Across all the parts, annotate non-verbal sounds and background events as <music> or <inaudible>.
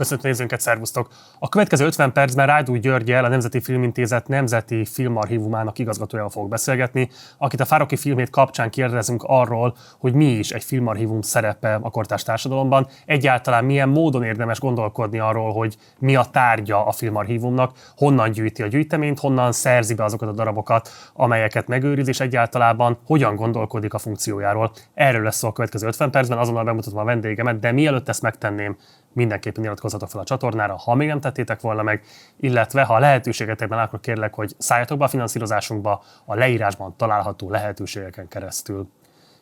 Köszönöm nézőnket, szervusztok! A következő 50 percben Rájdú Györgyel, a Nemzeti Filmintézet Nemzeti Filmarchívumának igazgatójával fog beszélgetni, akit a Fároki filmét kapcsán kérdezünk arról, hogy mi is egy filmarchívum szerepe a kortárs társadalomban, egyáltalán milyen módon érdemes gondolkodni arról, hogy mi a tárgya a filmarchívumnak, honnan gyűjti a gyűjteményt, honnan szerzi be azokat a darabokat, amelyeket megőriz, és egyáltalán hogyan gondolkodik a funkciójáról. Erről lesz szó a következő 50 percben, azonnal bemutatom a vendégemet, de mielőtt ezt megtenném, mindenképpen iratkozzatok fel a csatornára, ha még nem tettétek volna meg, illetve ha a lehetőségetekben akkor kérlek, hogy szálljatok be a finanszírozásunkba a leírásban található lehetőségeken keresztül.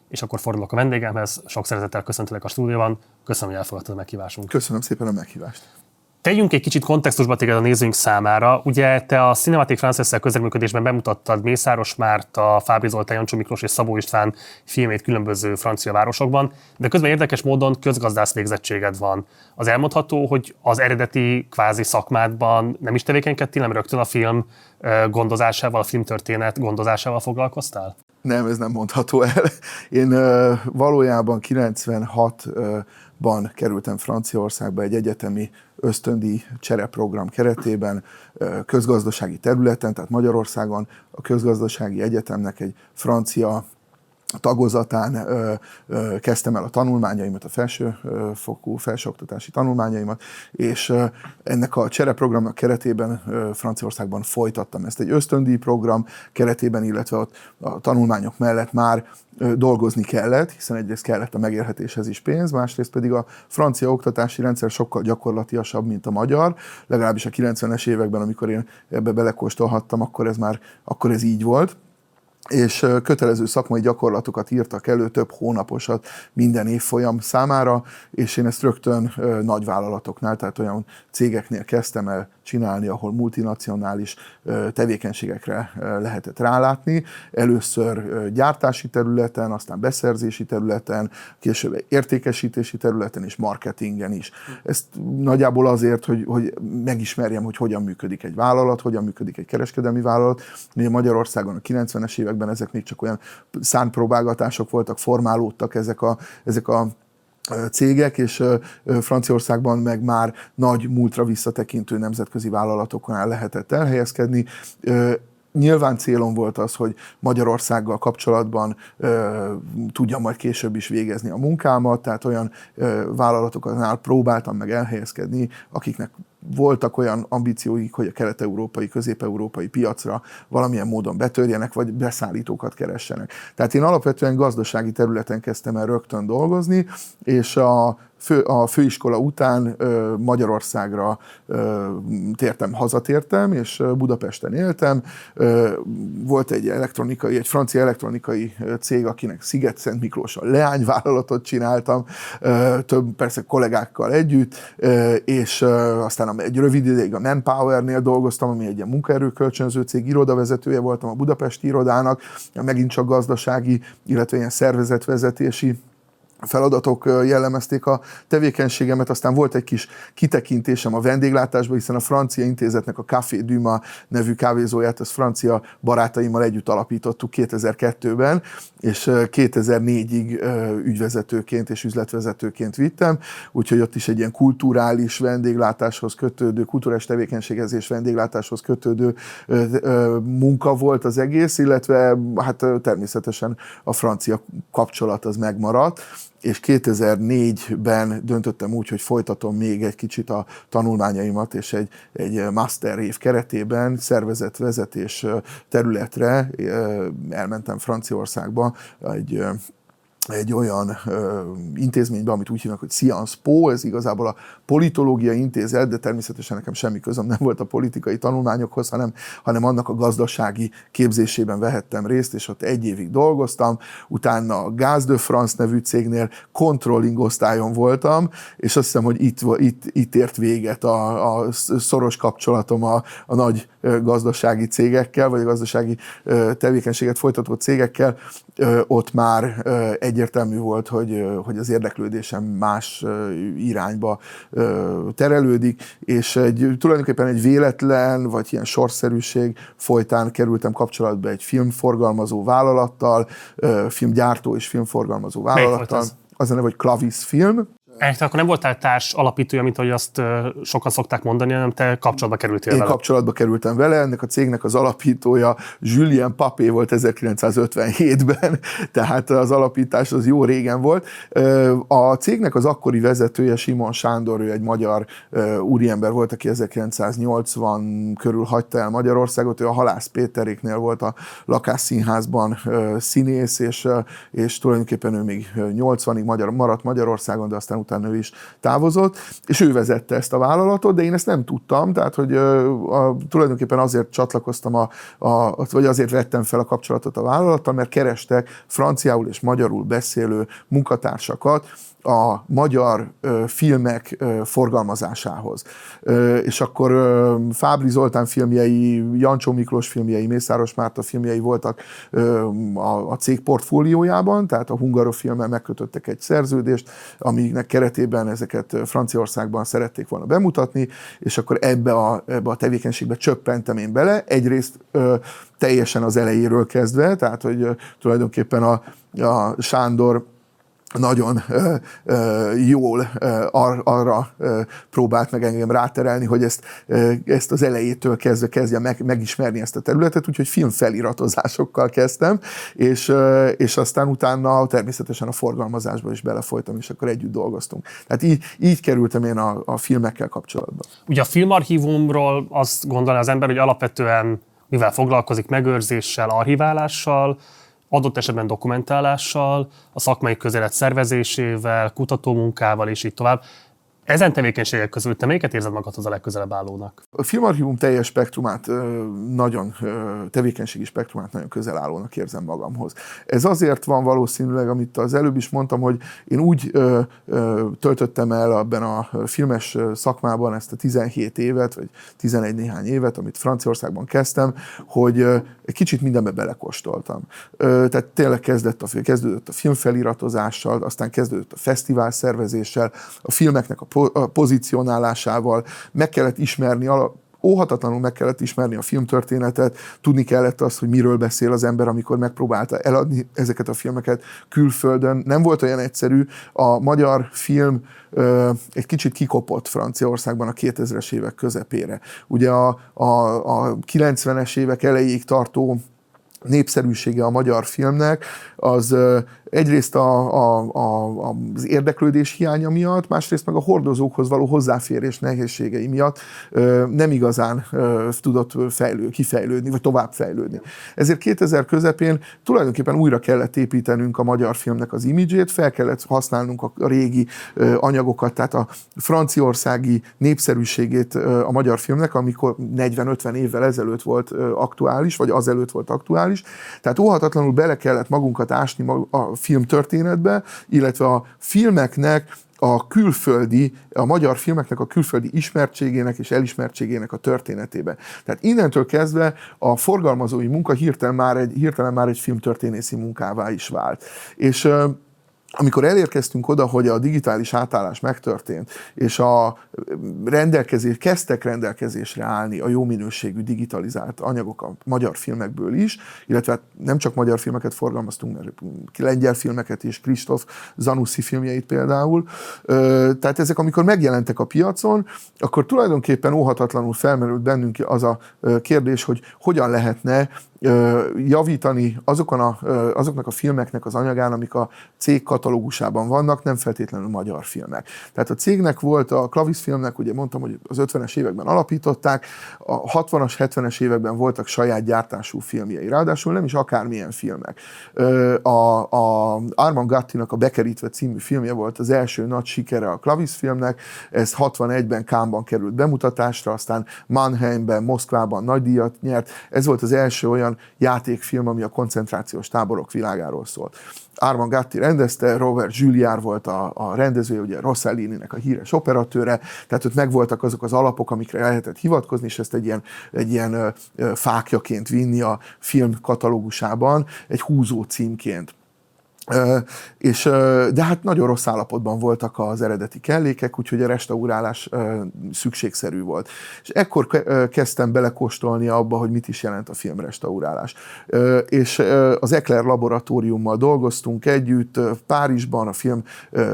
És akkor fordulok a vendégemhez, sok szeretettel köszöntelek a stúdióban, köszönöm, hogy elfogadtad a meghívásunkat. Köszönöm szépen a meghívást. Tegyünk egy kicsit kontextusba téged a nézőink számára. Ugye te a Cinematic France közreműködésben bemutattad Mészáros Márt, a Fábri Zoltán, Jancsó Miklós és Szabó István filmét különböző francia városokban, de közben érdekes módon közgazdász végzettséged van. Az elmondható, hogy az eredeti kvázi szakmádban nem is tevékenykedtél, nem rögtön a film gondozásával, a filmtörténet gondozásával foglalkoztál? Nem, ez nem mondható el. Én valójában 96 ban kerültem Franciaországba egy egyetemi ösztöndi csereprogram keretében, közgazdasági területen, tehát Magyarországon a közgazdasági egyetemnek egy francia tagozatán ö, ö, kezdtem el a tanulmányaimat, a felsőfokú felsőoktatási tanulmányaimat, és ö, ennek a csereprogramnak keretében ö, Franciaországban folytattam ezt. Egy ösztöndíj program keretében, illetve ott a tanulmányok mellett már ö, dolgozni kellett, hiszen egyrészt kellett a megélhetéshez is pénz, másrészt pedig a francia oktatási rendszer sokkal gyakorlatiasabb, mint a magyar, legalábbis a 90-es években, amikor én ebbe belekóstolhattam, akkor ez már akkor ez így volt és kötelező szakmai gyakorlatokat írtak elő, több hónaposat minden évfolyam számára, és én ezt rögtön nagy vállalatoknál, tehát olyan cégeknél kezdtem el csinálni, ahol multinacionális tevékenységekre lehetett rálátni. Először gyártási területen, aztán beszerzési területen, később értékesítési területen és marketingen is. Ezt nagyjából azért, hogy, hogy megismerjem, hogy hogyan működik egy vállalat, hogyan működik egy kereskedelmi vállalat. Ugye Magyarországon a 90-es években ezek még csak olyan szánpróbálgatások voltak, formálódtak ezek a, ezek a cégek, és Franciaországban meg már nagy múltra visszatekintő nemzetközi vállalatoknál lehetett elhelyezkedni. Nyilván célom volt az, hogy Magyarországgal kapcsolatban ö, tudjam majd később is végezni a munkámat, tehát olyan ö, vállalatoknál próbáltam meg elhelyezkedni, akiknek voltak olyan ambícióik, hogy a kelet-európai, közép-európai piacra valamilyen módon betörjenek, vagy beszállítókat keressenek. Tehát én alapvetően gazdasági területen kezdtem el rögtön dolgozni, és a fő, a főiskola után ö, Magyarországra ö, tértem, hazatértem, és Budapesten éltem. Ö, volt egy elektronikai, egy francia elektronikai cég, akinek Sziget-Szent Miklós a leányvállalatot csináltam, ö, több persze kollégákkal együtt, ö, és ö, aztán egy rövid ideig a Manpower-nél dolgoztam, ami egy ilyen munkaerőkölcsönző cég, irodavezetője voltam a Budapesti irodának, megint csak gazdasági, illetve ilyen szervezetvezetési feladatok jellemezték a tevékenységemet, aztán volt egy kis kitekintésem a vendéglátásba, hiszen a francia intézetnek a Café Duma nevű kávézóját, ezt francia barátaimmal együtt alapítottuk 2002-ben, és 2004-ig ügyvezetőként és üzletvezetőként vittem, úgyhogy ott is egy ilyen kulturális vendéglátáshoz kötődő, kulturális tevékenységhez és vendéglátáshoz kötődő munka volt az egész, illetve hát természetesen a francia kapcsolat az megmaradt és 2004-ben döntöttem úgy, hogy folytatom még egy kicsit a tanulmányaimat, és egy, egy master év keretében szervezetvezetés területre elmentem Franciaországba egy egy olyan ö, intézménybe, amit úgy hívnak, hogy Sciences Po, ez igazából a politológia intézet, de természetesen nekem semmi közöm nem volt a politikai tanulmányokhoz, hanem, hanem annak a gazdasági képzésében vehettem részt, és ott egy évig dolgoztam, utána a Gaz de France nevű cégnél controlling osztályon voltam, és azt hiszem, hogy itt, itt, itt ért véget a, a szoros kapcsolatom a, a nagy gazdasági cégekkel, vagy a gazdasági tevékenységet folytató cégekkel, ott már egyértelmű volt, hogy, hogy az érdeklődésem más irányba terelődik, és egy, tulajdonképpen egy véletlen, vagy ilyen sorszerűség folytán kerültem kapcsolatba egy filmforgalmazó vállalattal, filmgyártó és filmforgalmazó vállalattal. Az a neve, hogy Clavis Film, Te akkor nem voltál társ alapítója, mint ahogy azt sokan szokták mondani, hanem te kapcsolatba kerültél Én vele. kapcsolatba kerültem vele, ennek a cégnek az alapítója Julien Papé volt 1957-ben, <laughs> tehát az alapítás az jó régen volt. A cégnek az akkori vezetője Simon Sándor, ő egy magyar úriember volt, aki 1980 körül hagyta el Magyarországot, ő a Halász Péteréknél volt a lakásszínházban színész, és, és tulajdonképpen ő még 80-ig magyar, maradt Magyarországon, de aztán utána ő is távozott, és ő vezette ezt a vállalatot, de én ezt nem tudtam, tehát hogy a, tulajdonképpen azért csatlakoztam, a, a, vagy azért vettem fel a kapcsolatot a vállalattal, mert kerestek franciául és magyarul beszélő munkatársakat, a magyar ö, filmek ö, forgalmazásához. Ö, és akkor ö, Fábri Zoltán filmjei, Jancsó Miklós filmjei, Mészáros Márta filmjei voltak ö, a, a cég portfóliójában, tehát a Hungarofilmmel megkötöttek egy szerződést, aminek keretében ezeket Franciaországban szerették volna bemutatni, és akkor ebbe a, ebbe a tevékenységbe csöppentem én bele. Egyrészt ö, teljesen az elejéről kezdve, tehát hogy ö, tulajdonképpen a, a Sándor nagyon ö, ö, jól ö, ar, arra ö, próbált meg engem ráterelni, hogy ezt, ö, ezt az elejétől kezdve kezdje meg, megismerni ezt a területet, úgyhogy filmfeliratozásokkal kezdtem, és, ö, és aztán utána természetesen a forgalmazásba is belefolytam, és akkor együtt dolgoztunk. Tehát így, így kerültem én a, a filmekkel kapcsolatba. Ugye a filmarchívumról azt gondolja az ember, hogy alapvetően mivel foglalkozik megőrzéssel, archiválással, adott esetben dokumentálással, a szakmai közelet szervezésével, kutatómunkával és így tovább. Ezen tevékenységek közül te melyiket érzed magadhoz a legközelebb állónak? A filmarchívum teljes spektrumát, nagyon tevékenységi spektrumát nagyon közel állónak érzem magamhoz. Ez azért van valószínűleg, amit az előbb is mondtam, hogy én úgy töltöttem el ebben a filmes szakmában ezt a 17 évet, vagy 11 néhány évet, amit Franciaországban kezdtem, hogy egy kicsit mindenbe belekóstoltam. Tehát tényleg kezdett a, kezdődött a filmfeliratozással, aztán kezdődött a fesztivál szervezéssel, a filmeknek a pozícionálásával, meg kellett ismerni óhatatlanul meg kellett ismerni a filmtörténetet, tudni kellett azt, hogy miről beszél az ember, amikor megpróbálta eladni ezeket a filmeket külföldön. Nem volt olyan egyszerű. A magyar film ö, egy kicsit kikopott Franciaországban a 2000-es évek közepére. Ugye a, a, a 90-es évek elejéig tartó népszerűsége a magyar filmnek, az egyrészt a, a, a, az érdeklődés hiánya miatt, másrészt meg a hordozókhoz való hozzáférés nehézségei miatt nem igazán tudott fejlő, kifejlődni, vagy tovább fejlődni. Ezért 2000 közepén tulajdonképpen újra kellett építenünk a magyar filmnek az imidzsét, fel kellett használnunk a régi anyagokat, tehát a franciaországi népszerűségét a magyar filmnek, amikor 40-50 évvel ezelőtt volt aktuális, vagy azelőtt volt aktuális. Tehát óhatatlanul bele kellett magunkat ásni a filmtörténetbe, illetve a filmeknek a külföldi, a magyar filmeknek a külföldi ismertségének és elismertségének a történetébe. Tehát innentől kezdve a forgalmazói munka hirtelen már egy, hirtelen már egy filmtörténészi munkává is vált. És amikor elérkeztünk oda, hogy a digitális átállás megtörtént, és a rendelkezés, kezdtek rendelkezésre állni a jó minőségű digitalizált anyagok a magyar filmekből is, illetve hát nem csak magyar filmeket forgalmaztunk, mert lengyel filmeket is, Kristóf Zanussi filmjeit például. Tehát ezek, amikor megjelentek a piacon, akkor tulajdonképpen óhatatlanul felmerült bennünk az a kérdés, hogy hogyan lehetne javítani azokon a, azoknak a filmeknek az anyagán, amik a cég katalógusában vannak, nem feltétlenül magyar filmek. Tehát a cégnek volt, a Klavis filmnek, ugye mondtam, hogy az 50-es években alapították, a 60-as, 70-es években voltak saját gyártású filmjei, ráadásul nem is akármilyen filmek. A, a Armand Gattinak a Bekerítve című filmje volt az első nagy sikere a Klavis filmnek, ez 61-ben Kámban került bemutatásra, aztán Mannheimben, Moszkvában nagy díjat nyert, ez volt az első olyan olyan játékfilm, ami a koncentrációs táborok világáról szólt. Armand Gatti rendezte, Robert Juliár volt a, a rendezője, ugye Rossellini-nek a híres operatőre, tehát ott megvoltak azok az alapok, amikre lehetett hivatkozni, és ezt egy ilyen, egy ilyen fákjaként vinni a film katalógusában, egy húzó címként. És, de hát nagyon rossz állapotban voltak az eredeti kellékek, úgyhogy a restaurálás szükségszerű volt. És ekkor kezdtem belekóstolni abba, hogy mit is jelent a filmrestaurálás. És az Ekler laboratóriummal dolgoztunk együtt Párizsban a film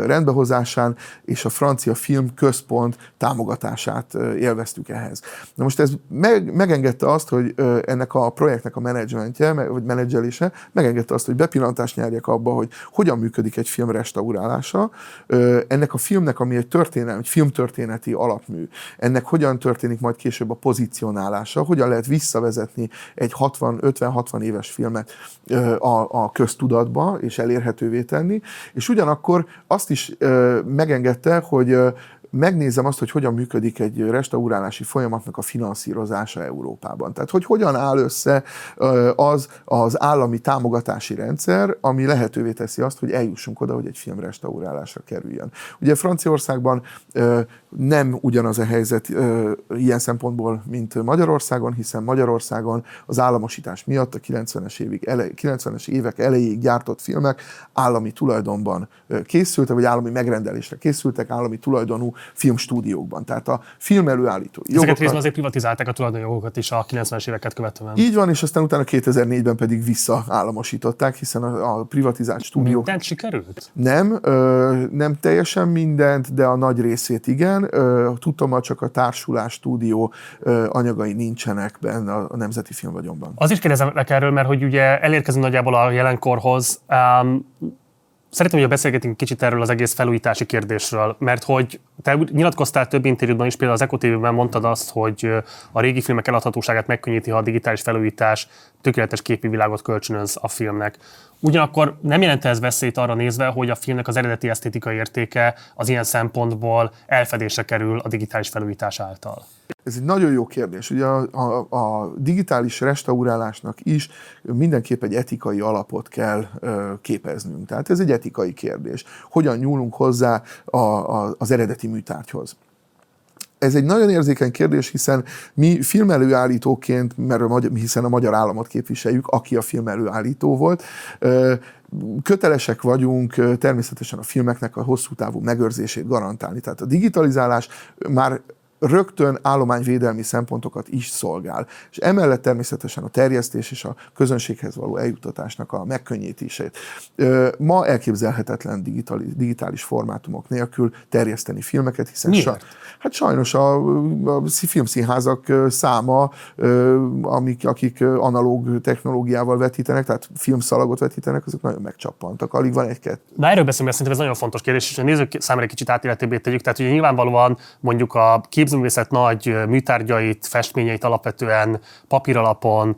rendbehozásán, és a francia film központ támogatását élveztük ehhez. Na most ez meg, megengedte azt, hogy ennek a projektnek a menedzsmentje, vagy menedzselése, megengedte azt, hogy bepillantást nyerjek abba, hogy hogy hogyan működik egy film restaurálása. Ennek a filmnek, ami egy történelmi, egy filmtörténeti alapmű, ennek hogyan történik majd később a pozícionálása, hogyan lehet visszavezetni egy 60-50-60 éves filmet a, a köztudatba, és elérhetővé tenni, és ugyanakkor azt is megengedte, hogy megnézem azt, hogy hogyan működik egy restaurálási folyamatnak a finanszírozása Európában. Tehát, hogy hogyan áll össze az az állami támogatási rendszer, ami lehetővé teszi azt, hogy eljussunk oda, hogy egy film restaurálásra kerüljön. Ugye Franciaországban nem ugyanaz a helyzet ilyen szempontból, mint Magyarországon, hiszen Magyarországon az államosítás miatt a 90-es, évig, 90-es évek elejéig gyártott filmek állami tulajdonban készültek, vagy állami megrendelésre készültek, állami tulajdonú filmstúdiókban. Tehát a film előállító. Ezeket jogokat... részben azért privatizálták a tulajdonjogokat is a 90-es éveket követően. Így van, és aztán utána 2004-ben pedig visszaállamosították, hiszen a, a privatizált stúdiók... Mindent sikerült? Nem, ö, nem teljesen mindent, de a nagy részét igen. Tudtam, csak a társulás stúdió anyagai nincsenek benne a Nemzeti Filmvagyonban. Az is kérdezem erről, mert hogy ugye elérkezünk nagyjából a jelenkorhoz. Um, Szeretném, hogy beszélgetünk kicsit erről az egész felújítási kérdésről, mert hogy te nyilatkoztál több interjúban is, például az Eko TV-ben mondtad azt, hogy a régi filmek eladhatóságát megkönnyíti, ha a digitális felújítás tökéletes képi világot kölcsönöz a filmnek. Ugyanakkor nem jelente ez veszélyt arra nézve, hogy a filmnek az eredeti esztétikai értéke az ilyen szempontból elfedésre kerül a digitális felújítás által? Ez egy nagyon jó kérdés. Ugye a, a, a digitális restaurálásnak is mindenképp egy etikai alapot kell ö, képeznünk. Tehát ez egy etikai kérdés. Hogyan nyúlunk hozzá a, a, az eredeti műtárgyhoz ez egy nagyon érzékeny kérdés, hiszen mi filmelőállítóként, mert a magyar, hiszen a magyar államot képviseljük, aki a filmelőállító volt, kötelesek vagyunk természetesen a filmeknek a hosszú távú megőrzését garantálni. Tehát a digitalizálás már rögtön állományvédelmi szempontokat is szolgál. És emellett természetesen a terjesztés és a közönséghez való eljutatásnak a megkönnyítését. Ma elképzelhetetlen digitális formátumok nélkül terjeszteni filmeket, hiszen Miért? Sa, hát sajnos a, a filmszínházak száma, amik, akik analóg technológiával vetítenek, tehát filmszalagot vetítenek, azok nagyon megcsappantak. Alig van egy-két. Na erről beszélünk, szerintem ez nagyon fontos kérdés, és a nézők számára egy kicsit átéletébbé tegyük. Tehát ugye nyilvánvalóan mondjuk a képző képzőművészet nagy műtárgyait, festményeit alapvetően papíralapon,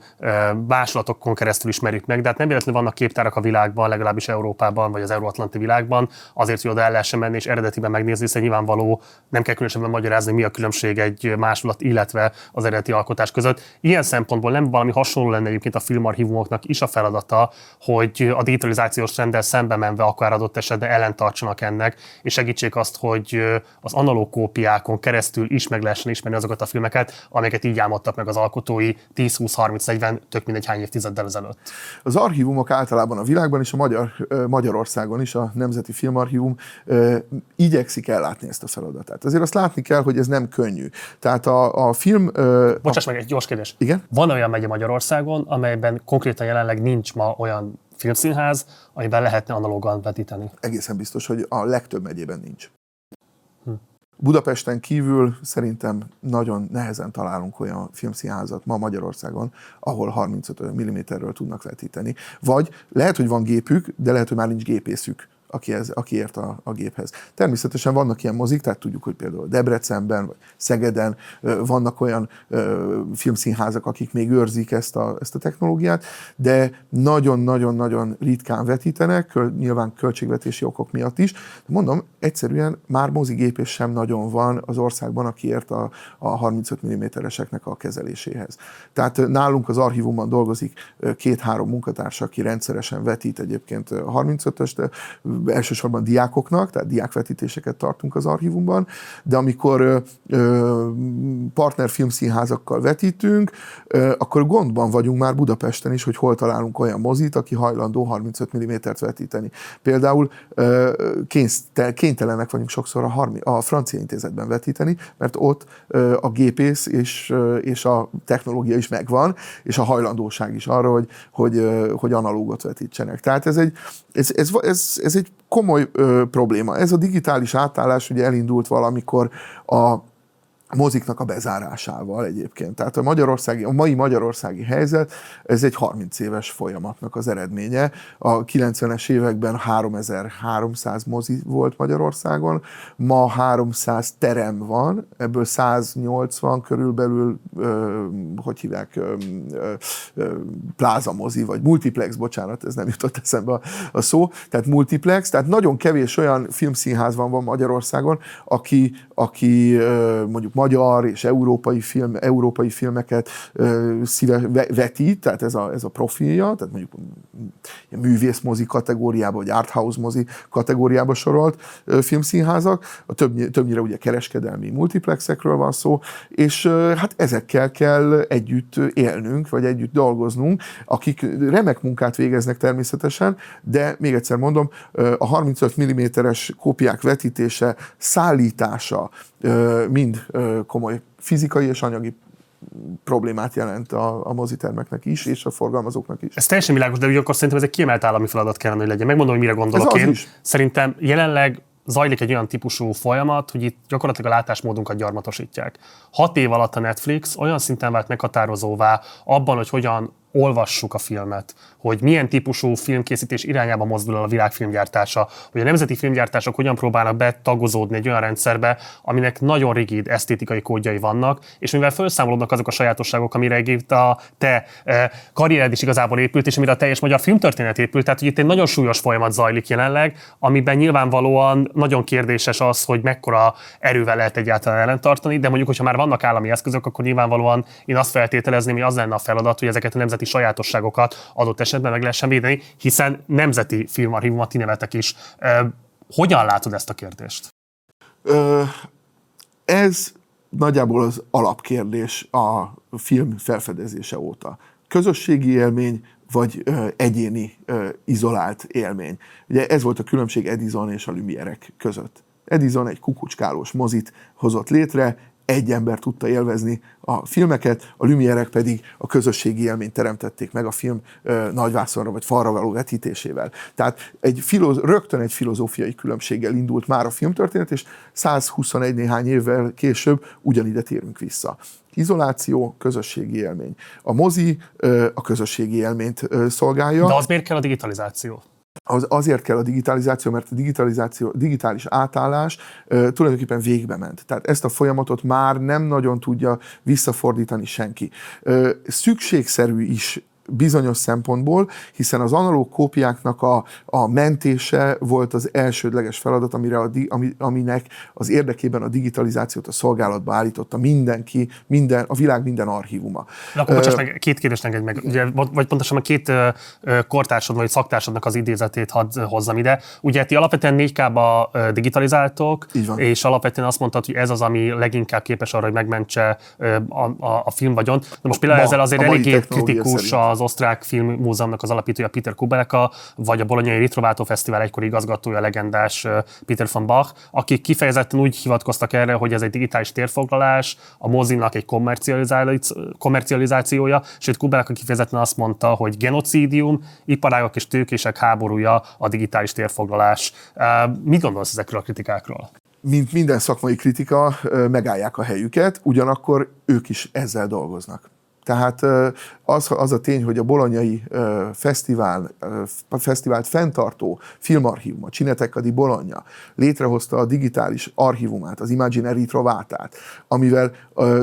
másolatokon keresztül ismerjük meg, de hát nem véletlenül vannak képtárak a világban, legalábbis Európában vagy az euróatlanti világban, azért, hogy oda el lehessen menni és eredetiben megnézni, hiszen nyilvánvaló nem kell különösebben magyarázni, mi a különbség egy másolat, illetve az eredeti alkotás között. Ilyen szempontból nem valami hasonló lenne egyébként a filmarchívumoknak is a feladata, hogy a digitalizációs trenddel szembe menve akár adott esetben ellentartsanak ennek, és segítsék azt, hogy az analóg kópiákon keresztül is meg lehessen ismerni azokat a filmeket, amiket így álmodtak meg az alkotói 10-20-30-40, tök mindegy hány évtizeddel ezelőtt. Az archívumok általában a világban és a Magyar, Magyarországon is a Nemzeti Filmarchívum igyekszik ellátni ezt a feladatát. Azért azt látni kell, hogy ez nem könnyű. Tehát a, a film... Bocsáss a... meg, egy gyors kérdés. Igen? Van olyan megye Magyarországon, amelyben konkrétan jelenleg nincs ma olyan filmszínház, amiben lehetne analógan vetíteni? Egészen biztos, hogy a legtöbb megyében nincs. Budapesten kívül szerintem nagyon nehezen találunk olyan filmszínházat ma Magyarországon, ahol 35 mm-ről tudnak vetíteni. Vagy lehet, hogy van gépük, de lehet, hogy már nincs gépészük aki, ez, aki ért a, a géphez. Természetesen vannak ilyen mozik, tehát tudjuk, hogy például Debrecenben, vagy Szegeden vannak olyan filmszínházak, akik még őrzik ezt a, ezt a technológiát, de nagyon-nagyon-nagyon ritkán vetítenek, nyilván költségvetési okok miatt is. De mondom, egyszerűen már mozigépés sem nagyon van az országban, aki ért a, a 35 mm-eseknek a kezeléséhez. Tehát nálunk az archívumban dolgozik két-három munkatárs, aki rendszeresen vetít egyébként 35-ös, elsősorban diákoknak, tehát diákvetítéseket tartunk az archívumban, de amikor partner filmszínházakkal vetítünk, akkor gondban vagyunk már Budapesten is, hogy hol találunk olyan mozit, aki hajlandó 35 mm-t vetíteni. Például kénytelenek vagyunk sokszor a, harmi, a francia intézetben vetíteni, mert ott a gépész és, és a technológia is megvan, és a hajlandóság is arra, hogy, hogy, hogy analógot vetítsenek. Tehát ez egy, ez, ez, ez, ez egy komoly ö, probléma. Ez a digitális átállás ugye elindult valamikor a moziknak a bezárásával egyébként. Tehát a, magyarországi, a mai magyarországi helyzet, ez egy 30 éves folyamatnak az eredménye. A 90-es években 3300 mozi volt Magyarországon, ma 300 terem van, ebből 180 körülbelül, ö, hogy hívják, ö, ö, pláza mozi, vagy multiplex, bocsánat, ez nem jutott eszembe a, szó, tehát multiplex, tehát nagyon kevés olyan filmszínház van, van Magyarországon, aki, aki mondjuk magyar és európai, film, európai filmeket szíve, vetít, tehát ez a, ez a profilja, tehát mondjuk művészmozi kategóriába, vagy arthouse mozi kategóriába sorolt filmszínházak, a több, többnyire ugye kereskedelmi multiplexekről van szó, és hát ezekkel kell együtt élnünk, vagy együtt dolgoznunk, akik remek munkát végeznek természetesen, de még egyszer mondom, a 35 mm-es kópiák vetítése, szállítása, mind komoly fizikai és anyagi problémát jelent a, a mozitermeknek is, és a forgalmazóknak is. Ez teljesen világos, de akkor szerintem ez egy kiemelt állami feladat kellene, hogy legyen. Megmondom, hogy mire gondolok ez én. Is. Szerintem jelenleg zajlik egy olyan típusú folyamat, hogy itt gyakorlatilag a látásmódunkat gyarmatosítják. Hat év alatt a Netflix olyan szinten vált meghatározóvá abban, hogy hogyan olvassuk a filmet, hogy milyen típusú filmkészítés irányába mozdul el a világ filmgyártása, hogy a nemzeti filmgyártások hogyan próbálnak betagozódni egy olyan rendszerbe, aminek nagyon rigid esztétikai kódjai vannak, és mivel felszámolódnak azok a sajátosságok, amire itt a te e, karriered is igazából épült, és amire a teljes magyar filmtörténet épült, tehát hogy itt egy nagyon súlyos folyamat zajlik jelenleg, amiben nyilvánvalóan nagyon kérdéses az, hogy mekkora erővel lehet egyáltalán ellentartani, de mondjuk, hogyha már vannak állami eszközök, akkor nyilvánvalóan én azt feltételezném, hogy az lenne a feladat, hogy ezeket a nemzeti sajátosságokat adott esetben meg lehessen védeni, hiszen nemzeti filmarchívumot ti nevetek is. Hogyan látod ezt a kérdést? Ez nagyjából az alapkérdés a film felfedezése óta. Közösségi élmény, vagy ö, egyéni, ö, izolált élmény. Ugye ez volt a különbség Edison és a Lumière között. Edison egy kukucskálós mozit hozott létre, egy ember tudta élvezni a filmeket, a Lumierek pedig a közösségi élményt teremtették meg a film ö, nagyvászonra vagy falra való vetítésével. Tehát egy filoz, rögtön egy filozófiai különbséggel indult már a filmtörténet, és 121 néhány évvel később ugyanide térünk vissza. Izoláció, közösségi élmény. A mozi a közösségi élményt szolgálja. De az miért kell a digitalizáció? Az azért kell a digitalizáció, mert a digitalizáció, digitális átállás uh, tulajdonképpen végbe ment. Tehát ezt a folyamatot már nem nagyon tudja visszafordítani senki. Uh, szükségszerű is bizonyos szempontból, hiszen az analóg kópiáknak a, a mentése volt az elsődleges feladat, amire a, ami, aminek az érdekében a digitalizációt a szolgálatba állította mindenki, minden, a világ minden archívuma. De akkor bocsáss meg, két kérdést engedj meg, ugye, vagy pontosan a két kortársad vagy szaktársadnak az idézetét hadd hozzam ide. Ugye ti alapvetően 4K-ba digitalizáltok, és alapvetően azt mondtad, hogy ez az, ami leginkább képes arra, hogy megmentse a, a, a filmvagyon. De most például Ma, ezzel azért eléggé kritikus szerint az osztrák filmmúzeumnak az alapítója Peter Kubelka, vagy a Bolonyai Ritrovátó Fesztivál egykori igazgatója, legendás Peter von Bach, akik kifejezetten úgy hivatkoztak erre, hogy ez egy digitális térfoglalás, a mozinak egy komercializációja, sőt Kubelka kifejezetten azt mondta, hogy genocidium, iparágok és tőkések háborúja a digitális térfoglalás. Mit gondolsz ezekről a kritikákról? mint minden szakmai kritika, megállják a helyüket, ugyanakkor ők is ezzel dolgoznak. Tehát az, az a tény, hogy a bolonyai fesztivál, fesztivált fenntartó filmarchívum, a Cineteca di Bologna létrehozta a digitális archívumát, az Imaginary Trovátát, amivel,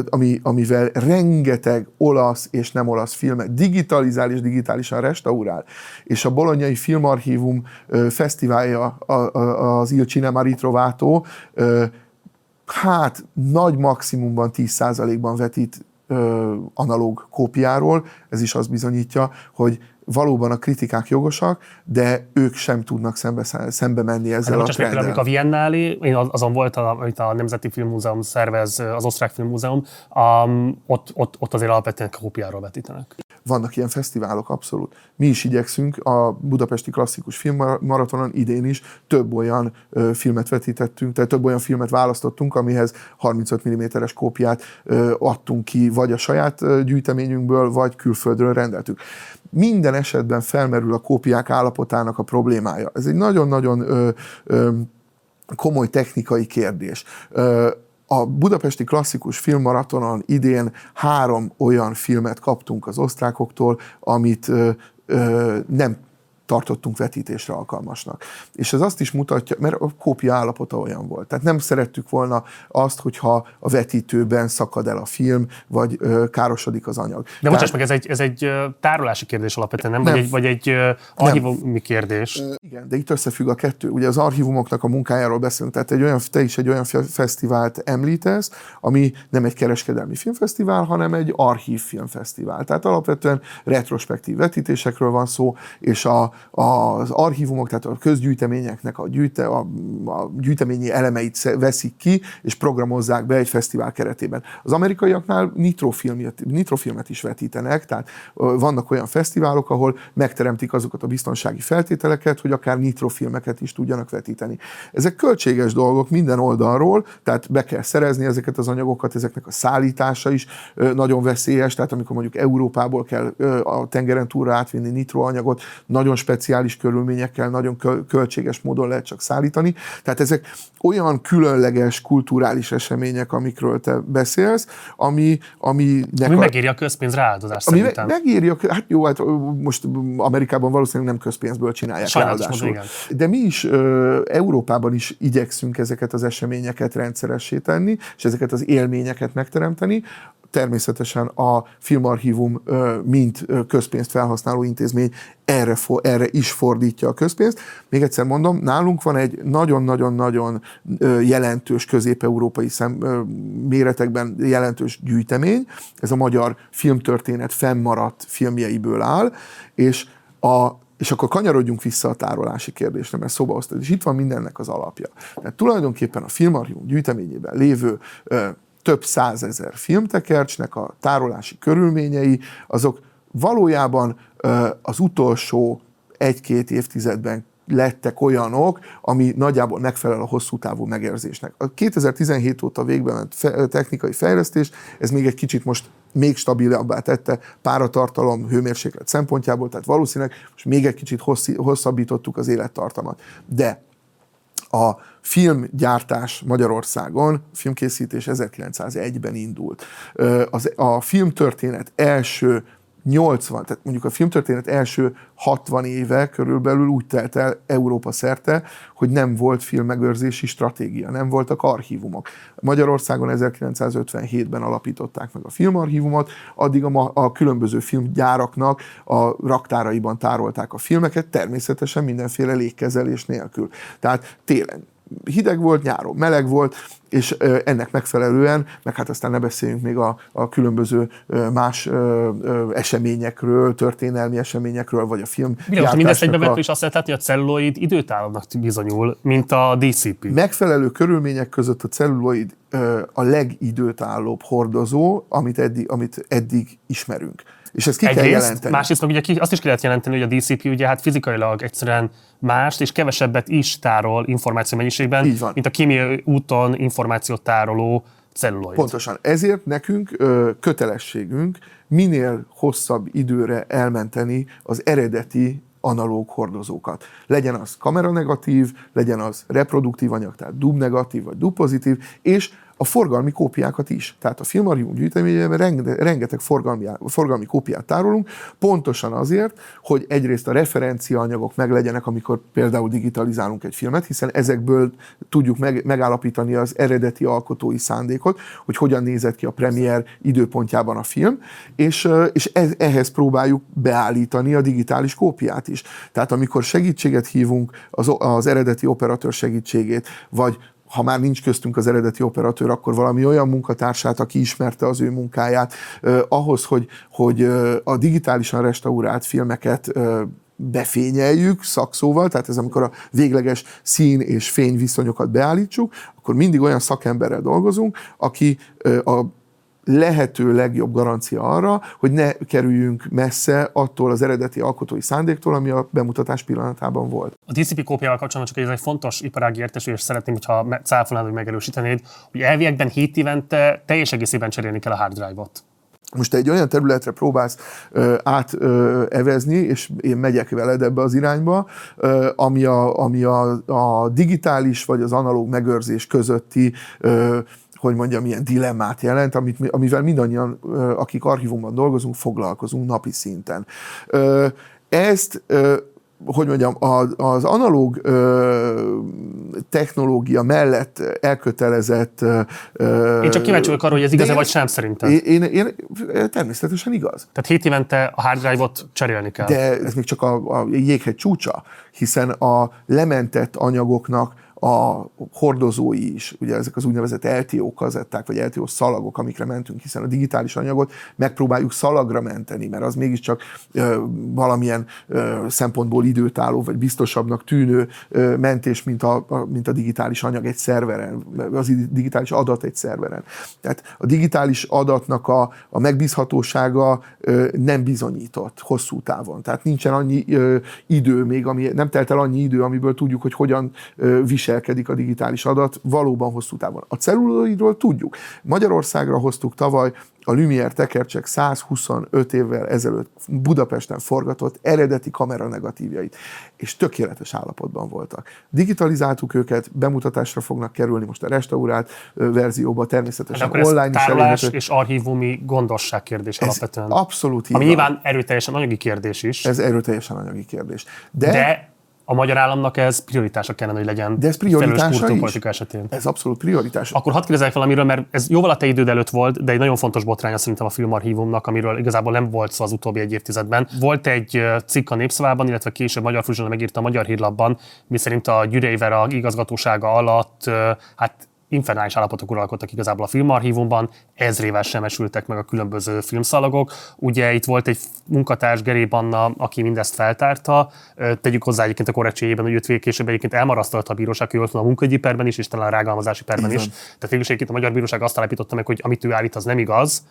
ami, amivel rengeteg olasz és nem olasz filmet digitalizál és digitálisan restaurál. És a bolonyai filmarchívum fesztiválja, az Il Cinema Ritrovato, hát nagy maximumban 10%-ban vetít analóg kópiáról, ez is azt bizonyítja, hogy valóban a kritikák jogosak, de ők sem tudnak szembe, szembe menni ezzel hát, a trenddel. a Viennálé, én azon volt, amit a Nemzeti Filmmúzeum szervez, az Osztrák Filmmúzeum, um, ott, ott, ott azért alapvetően kópiáról vetítenek. Vannak ilyen fesztiválok, abszolút. Mi is igyekszünk, a Budapesti Klasszikus Filmmaratonon idén is több olyan ö, filmet vetítettünk, tehát több olyan filmet választottunk, amihez 35 mm-es kópiát ö, adtunk ki, vagy a saját ö, gyűjteményünkből, vagy külföldről rendeltük minden esetben felmerül a kópiák állapotának a problémája. Ez egy nagyon-nagyon komoly technikai kérdés. A Budapesti Klasszikus Filmmaratonon idén három olyan filmet kaptunk az osztrákoktól, amit ö, ö, nem tartottunk vetítésre alkalmasnak. És ez azt is mutatja, mert a kópia állapota olyan volt. Tehát nem szerettük volna azt, hogyha a vetítőben szakad el a film, vagy ö, károsodik az anyag. De bocsáss meg, ez egy, ez egy tárolási kérdés alapvetően, nem? nem. Vagy egy, vagy egy archívumi kérdés? Igen, de itt összefügg a kettő. Ugye az archívumoknak a munkájáról beszélünk, tehát egy olyan, te is egy olyan fesztivált említesz, ami nem egy kereskedelmi filmfesztivál, hanem egy archív filmfesztivál. Tehát alapvetően retrospektív vetítésekről van szó, és a, az archívumok, tehát a közgyűjteményeknek a, gyűjte, a, a gyűjteményi elemeit veszik ki, és programozzák be egy fesztivál keretében. Az amerikaiaknál nitrofilmet, nitrofilmet is vetítenek, tehát vannak olyan fesztiválok, ahol megteremtik azokat a biztonsági feltételeket, hogy akár nitrofilmeket is tudjanak vetíteni. Ezek költséges dolgok minden oldalról, tehát be kell szerezni ezeket az anyagokat, ezeknek a szállítása is nagyon veszélyes, tehát amikor mondjuk Európából kell a tengeren túlra átvinni nitroanyagot, nagyon speciális körülményekkel, nagyon költséges módon lehet csak szállítani. Tehát ezek olyan különleges kulturális események, amikről te beszélsz, ami... Ami, ami megéri a közpénz rááldozást ami szerintem. megéri, a, hát jó, hát most Amerikában valószínűleg nem közpénzből csinálják Sajnálatos módon, De mi is Európában is igyekszünk ezeket az eseményeket rendszeressé tenni, és ezeket az élményeket megteremteni, természetesen a filmarchívum, mint közpénzt felhasználó intézmény erre, erre is fordítja a közpénzt. Még egyszer mondom, nálunk van egy nagyon-nagyon-nagyon jelentős közép-európai szem, méretekben jelentős gyűjtemény, ez a magyar filmtörténet fennmaradt filmjeiből áll, és a, és akkor kanyarodjunk vissza a tárolási kérdésre, mert szóba hoztad, és itt van mindennek az alapja. Tehát tulajdonképpen a filmarchívum gyűjteményében lévő több százezer filmtekercsnek a tárolási körülményei, azok valójában az utolsó egy-két évtizedben lettek olyanok, ami nagyjából megfelel a hosszú távú megérzésnek. A 2017 óta végbe ment technikai fejlesztés, ez még egy kicsit most még stabilabbá tette páratartalom, hőmérséklet szempontjából, tehát valószínűleg most még egy kicsit hosszabbítottuk az élettartamat. De a filmgyártás Magyarországon, filmkészítés 1901-ben indult. Az, a filmtörténet első 80, tehát mondjuk a filmtörténet első 60 éve körülbelül úgy telt el Európa szerte, hogy nem volt filmmegőrzési stratégia, nem voltak archívumok. Magyarországon 1957-ben alapították meg a filmarchívumot, addig a, a különböző filmgyáraknak a raktáraiban tárolták a filmeket, természetesen mindenféle légkezelés nélkül. Tehát télen hideg volt, nyáron meleg volt, és ennek megfelelően, meg hát aztán ne beszéljünk még a, a különböző más eseményekről, történelmi eseményekről, vagy a film. Világos, mindezt egybevetve is azt lehet hogy a celluloid időtállónak bizonyul, mint a DCP. Megfelelő körülmények között a celluloid a legidőtállóbb hordozó, amit eddig, amit eddig ismerünk. És ezt ki Egyrészt, kell jelenteni. Másrészt meg ugye azt is ki lehet jelenteni, hogy a DCP ugye hát fizikailag egyszerűen mást és kevesebbet is tárol információ mennyiségben, mint a kémiai úton információt tároló celluloid. Pontosan. Ezért nekünk ö, kötelességünk minél hosszabb időre elmenteni az eredeti analóg hordozókat. Legyen az kameranegatív, legyen az reproduktív anyag, tehát dub negatív vagy dub pozitív, és a forgalmi kópiákat is. Tehát a filmarchívum gyűjteményében rengeteg forgalmi, forgalmi kópiát tárolunk, pontosan azért, hogy egyrészt a referenciaanyagok meglegyenek, amikor például digitalizálunk egy filmet, hiszen ezekből tudjuk meg, megállapítani az eredeti alkotói szándékot, hogy hogyan nézett ki a premier időpontjában a film, és, és ehhez próbáljuk beállítani a digitális kópiát is. Tehát amikor segítséget hívunk, az, az eredeti operatőr segítségét, vagy ha már nincs köztünk az eredeti operatőr, akkor valami olyan munkatársát, aki ismerte az ő munkáját, ahhoz, hogy, hogy a digitálisan restaurált filmeket befényeljük szakszóval, tehát ez amikor a végleges szín és fény viszonyokat beállítsuk, akkor mindig olyan szakemberrel dolgozunk, aki a lehető legjobb garancia arra, hogy ne kerüljünk messze attól az eredeti alkotói szándéktól, ami a bemutatás pillanatában volt. A DCP kópiával kapcsolatban csak ez egy fontos iparági értesű, és szeretném, hogyha cáfolnád, hogy megerősítenéd, hogy elviekben 7 évente teljes egészében cserélni kell a hard drive-ot. Most te egy olyan területre próbálsz ö, átevezni, és én megyek veled ebbe az irányba, ö, ami, a, ami a, a digitális vagy az analóg megőrzés közötti ö, hogy mondjam, ilyen dilemmát jelent, amit, amivel mindannyian, akik archívumban dolgozunk, foglalkozunk napi szinten. Ezt hogy mondjam, az analóg technológia mellett elkötelezett... Én csak kíváncsi vagyok arra, hogy ez igaz vagy sem szerintem. Én, én, én, természetesen igaz. Tehát 7 évente a hard drive-ot cserélni kell. De ez még csak a, a jéghegy csúcsa, hiszen a lementett anyagoknak a hordozói is, ugye ezek az úgynevezett LTO kazetták, vagy LTO szalagok, amikre mentünk, hiszen a digitális anyagot megpróbáljuk szalagra menteni, mert az mégiscsak ö, valamilyen ö, szempontból időtálló, vagy biztosabbnak tűnő ö, mentés, mint a, a, mint a digitális anyag egy szerveren, az digitális adat egy szerveren. Tehát a digitális adatnak a, a megbízhatósága ö, nem bizonyított hosszú távon. Tehát nincsen annyi ö, idő még, ami nem telt el annyi idő, amiből tudjuk, hogy hogyan ö, visel viselkedik a digitális adat valóban hosszú távon. A celluloidról tudjuk. Magyarországra hoztuk tavaly a Lumière tekercsek 125 évvel ezelőtt Budapesten forgatott eredeti kamera negatívjait, és tökéletes állapotban voltak. Digitalizáltuk őket, bemutatásra fognak kerülni most a restaurált verzióba, természetesen hát online is elérhető. és archívumi gondosság kérdés ez alapvetően. Abszolút Ami nyilván erőteljesen anyagi kérdés is. Ez erőteljesen anyagi kérdés. De, de a magyar államnak ez prioritása kellene, hogy legyen. De ez prioritása is. politika esetén. Ez abszolút prioritás. Akkor hadd kérdezzek valamiről, mert ez jóval a te időd előtt volt, de egy nagyon fontos botránya szerintem a filmarchívumnak, amiről igazából nem volt szó az utóbbi egy évtizedben. Volt egy cikk a Népszavában, illetve később Magyar Fuzsona megírta a Magyar Hírlapban, miszerint a Gyüreiver a igazgatósága alatt hát infernális állapotok uralkodtak igazából a filmarchívumban, ezrével sem esültek meg a különböző filmszalagok. Ugye itt volt egy munkatárs Geri Banna, aki mindezt feltárta. Tegyük hozzá egyébként a korrektségében, hogy öt később egyébként elmarasztalta a bíróság, hogy ott a munkahogyi perben is, és talán a rágalmazási perben Igen. is. Tehát végül egyébként a Magyar Bíróság azt állapította meg, hogy amit ő állít, az nem igaz.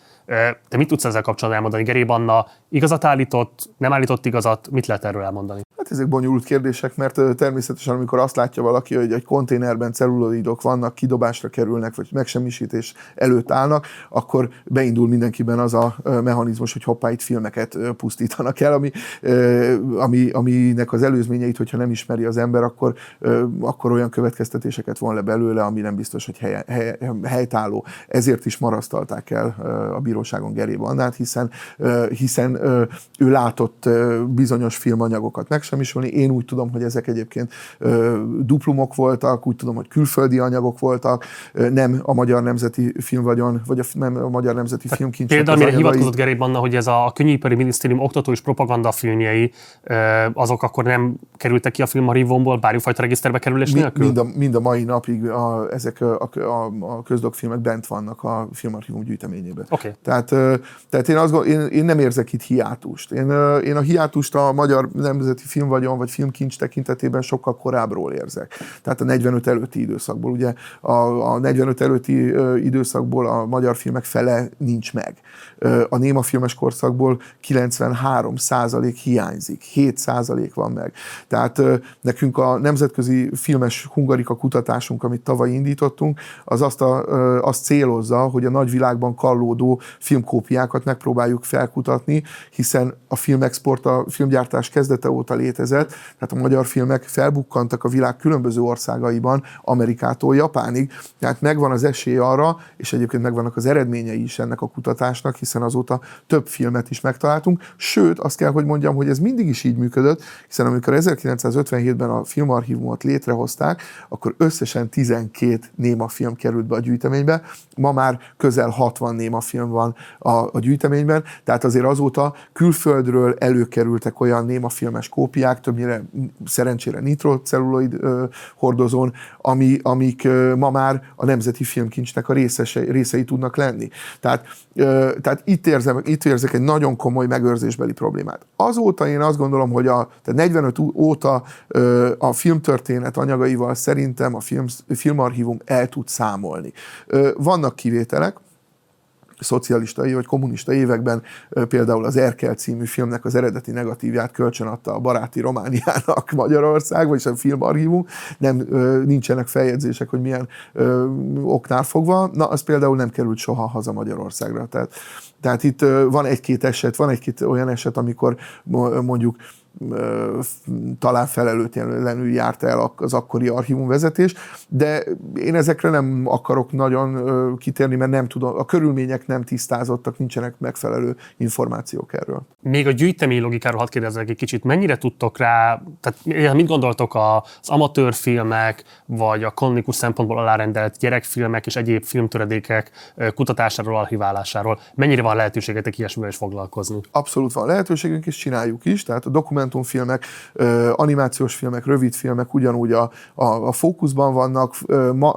Te mit tudsz ezzel kapcsolatban elmondani? Geri Banna igazat állított, nem állított igazat, mit lehet erről elmondani? Hát ezek bonyolult kérdések, mert természetesen amikor azt látja valaki, hogy egy konténerben celluloidok vannak, kidobásra kerülnek, vagy megsemmisítés előtt állnak, akkor beindul mindenkiben az a mechanizmus, hogy hoppá, itt filmeket pusztítanak el, ami, ami, aminek az előzményeit, hogyha nem ismeri az ember, akkor, akkor olyan következtetéseket von le belőle, ami nem biztos, hogy hely, hely, helytálló. Ezért is marasztalták el a bíróságon Geri Bandát, hiszen, hiszen ő látott bizonyos filmanyagokat meg megsemmisülni. Én úgy tudom, hogy ezek egyébként duplumok voltak, úgy tudom, hogy külföldi anyagok voltak, nem a Magyar Nemzeti Filmvagyon, vagy a, nem a Magyar Nemzeti hát Filmkincs. Például, amire hivatkozott Geri Banna, hogy ez a könyvipari minisztérium oktató és propaganda filmjei, azok akkor nem kerültek ki a filmarívomból bármifajta regiszterbe kerülés nélkül? Mind a, mind a mai napig a, ezek a, a, a közdokfilmek bent vannak a filmarchívum gyűjteményében. Okay. Tehát, tehát én, azt én, én nem érzek itt hiátust. Én, én a hiátust a Magyar Nemzeti filmvagyon vagy filmkincs tekintetében sokkal korábbról érzek. Tehát a 45 előtti időszakból. Ugye a, a 45 előtti időszakból a magyar filmek fele nincs meg. A néma filmes korszakból 93 százalék hiányzik, 7 százalék van meg. Tehát nekünk a nemzetközi filmes hungarika kutatásunk, amit tavaly indítottunk, az azt, a, azt célozza, hogy a nagyvilágban kallódó filmkópiákat megpróbáljuk felkutatni, hiszen a filmexport a filmgyártás kezdete óta létezett, tehát a magyar filmek felbukkantak a világ különböző országaiban, Amerikától Japánig, Tehát megvan az esély arra, és egyébként megvannak az eredményei is ennek a kutatásnak, hiszen azóta több filmet is megtaláltunk. Sőt, azt kell, hogy mondjam, hogy ez mindig is így működött, hiszen amikor 1957-ben a filmarchívumot létrehozták, akkor összesen 12 néma film került be a gyűjteménybe. Ma már közel 60 néma film van a, a gyűjteményben, tehát azért azóta külföldről előkerültek olyan néma filmes kópiák, többnyire szerencsére nitrocelluloid hordozón, ami, amik ö, ma már a Nemzeti Filmkincsnek a részese, részei tudnak lenni. Tehát, ö, tehát itt, érzem, itt érzek egy nagyon komoly megőrzésbeli problémát. Azóta én azt gondolom, hogy a, tehát 45 óta ö, a filmtörténet anyagaival szerintem a film, filmarchívum el tud számolni. Ö, vannak kivételek, szocialista vagy kommunista években például az Erkel című filmnek az eredeti negatívját kölcsönadta a baráti Romániának <laughs> Magyarország, vagyis a filmarchívum, nem, nincsenek feljegyzések, hogy milyen oknál fogva, na az például nem került soha haza Magyarországra. Tehát, tehát itt van egy-két eset, van egy-két olyan eset, amikor mondjuk talán felelőtlenül járta el az akkori archívum vezetés, de én ezekre nem akarok nagyon kitérni, mert nem tudom, a körülmények nem tisztázottak, nincsenek megfelelő információk erről. Még a gyűjtemény logikáról hadd kérdezzek egy kicsit, mennyire tudtok rá, tehát mit gondoltok az amatőrfilmek, vagy a kanonikus szempontból alárendelt gyerekfilmek és egyéb filmtöredékek kutatásáról, archiválásáról, mennyire van lehetőségetek ilyesmivel is foglalkozni? Abszolút van lehetőségünk, és csináljuk is, tehát a dokument dokumentumfilmek, animációs filmek, rövidfilmek ugyanúgy a, a, a fókuszban vannak, ma,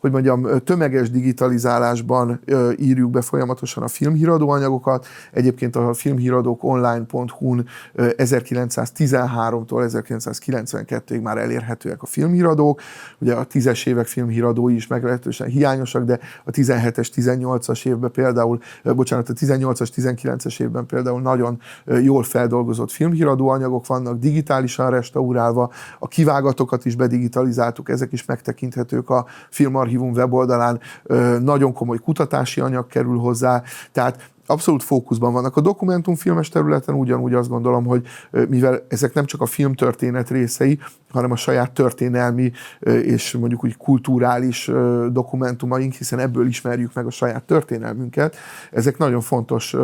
hogy mondjam, tömeges digitalizálásban írjuk be folyamatosan a filmhíradó anyagokat. Egyébként a filmhíradók online.hu-n 1913-tól 1992-ig már elérhetőek a filmhíradók. Ugye a 10-es évek filmhíradói is meglehetősen hiányosak, de a 17-es, 18-as évben például, bocsánat, a 18-as, 19-es évben például nagyon jól feldolgozott filmhíradó anyagok vannak digitálisan restaurálva, a kivágatokat is bedigitalizáltuk, ezek is megtekinthetők a Filmarchívum weboldalán, nagyon komoly kutatási anyag kerül hozzá, tehát abszolút fókuszban vannak. A dokumentumfilmes területen ugyanúgy azt gondolom, hogy mivel ezek nem csak a filmtörténet részei, hanem a saját történelmi és mondjuk úgy kulturális dokumentumaink, hiszen ebből ismerjük meg a saját történelmünket. Ezek nagyon fontos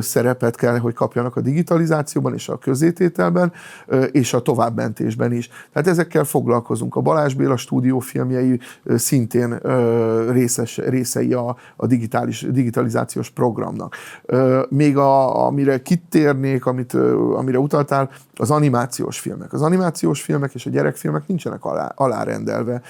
szerepet kell, hogy kapjanak a digitalizációban és a közétételben, és a továbbmentésben is. Tehát ezekkel foglalkozunk. A Balázs Béla stúdiófilmjei szintén részes, részei a, a digitális, digitalizációs programnak. Még a, amire kitérnék, amit, amire utaltál, az animációs filmek. Az animációs filmek és a gyerekfilmek nincsenek alá, alárendelve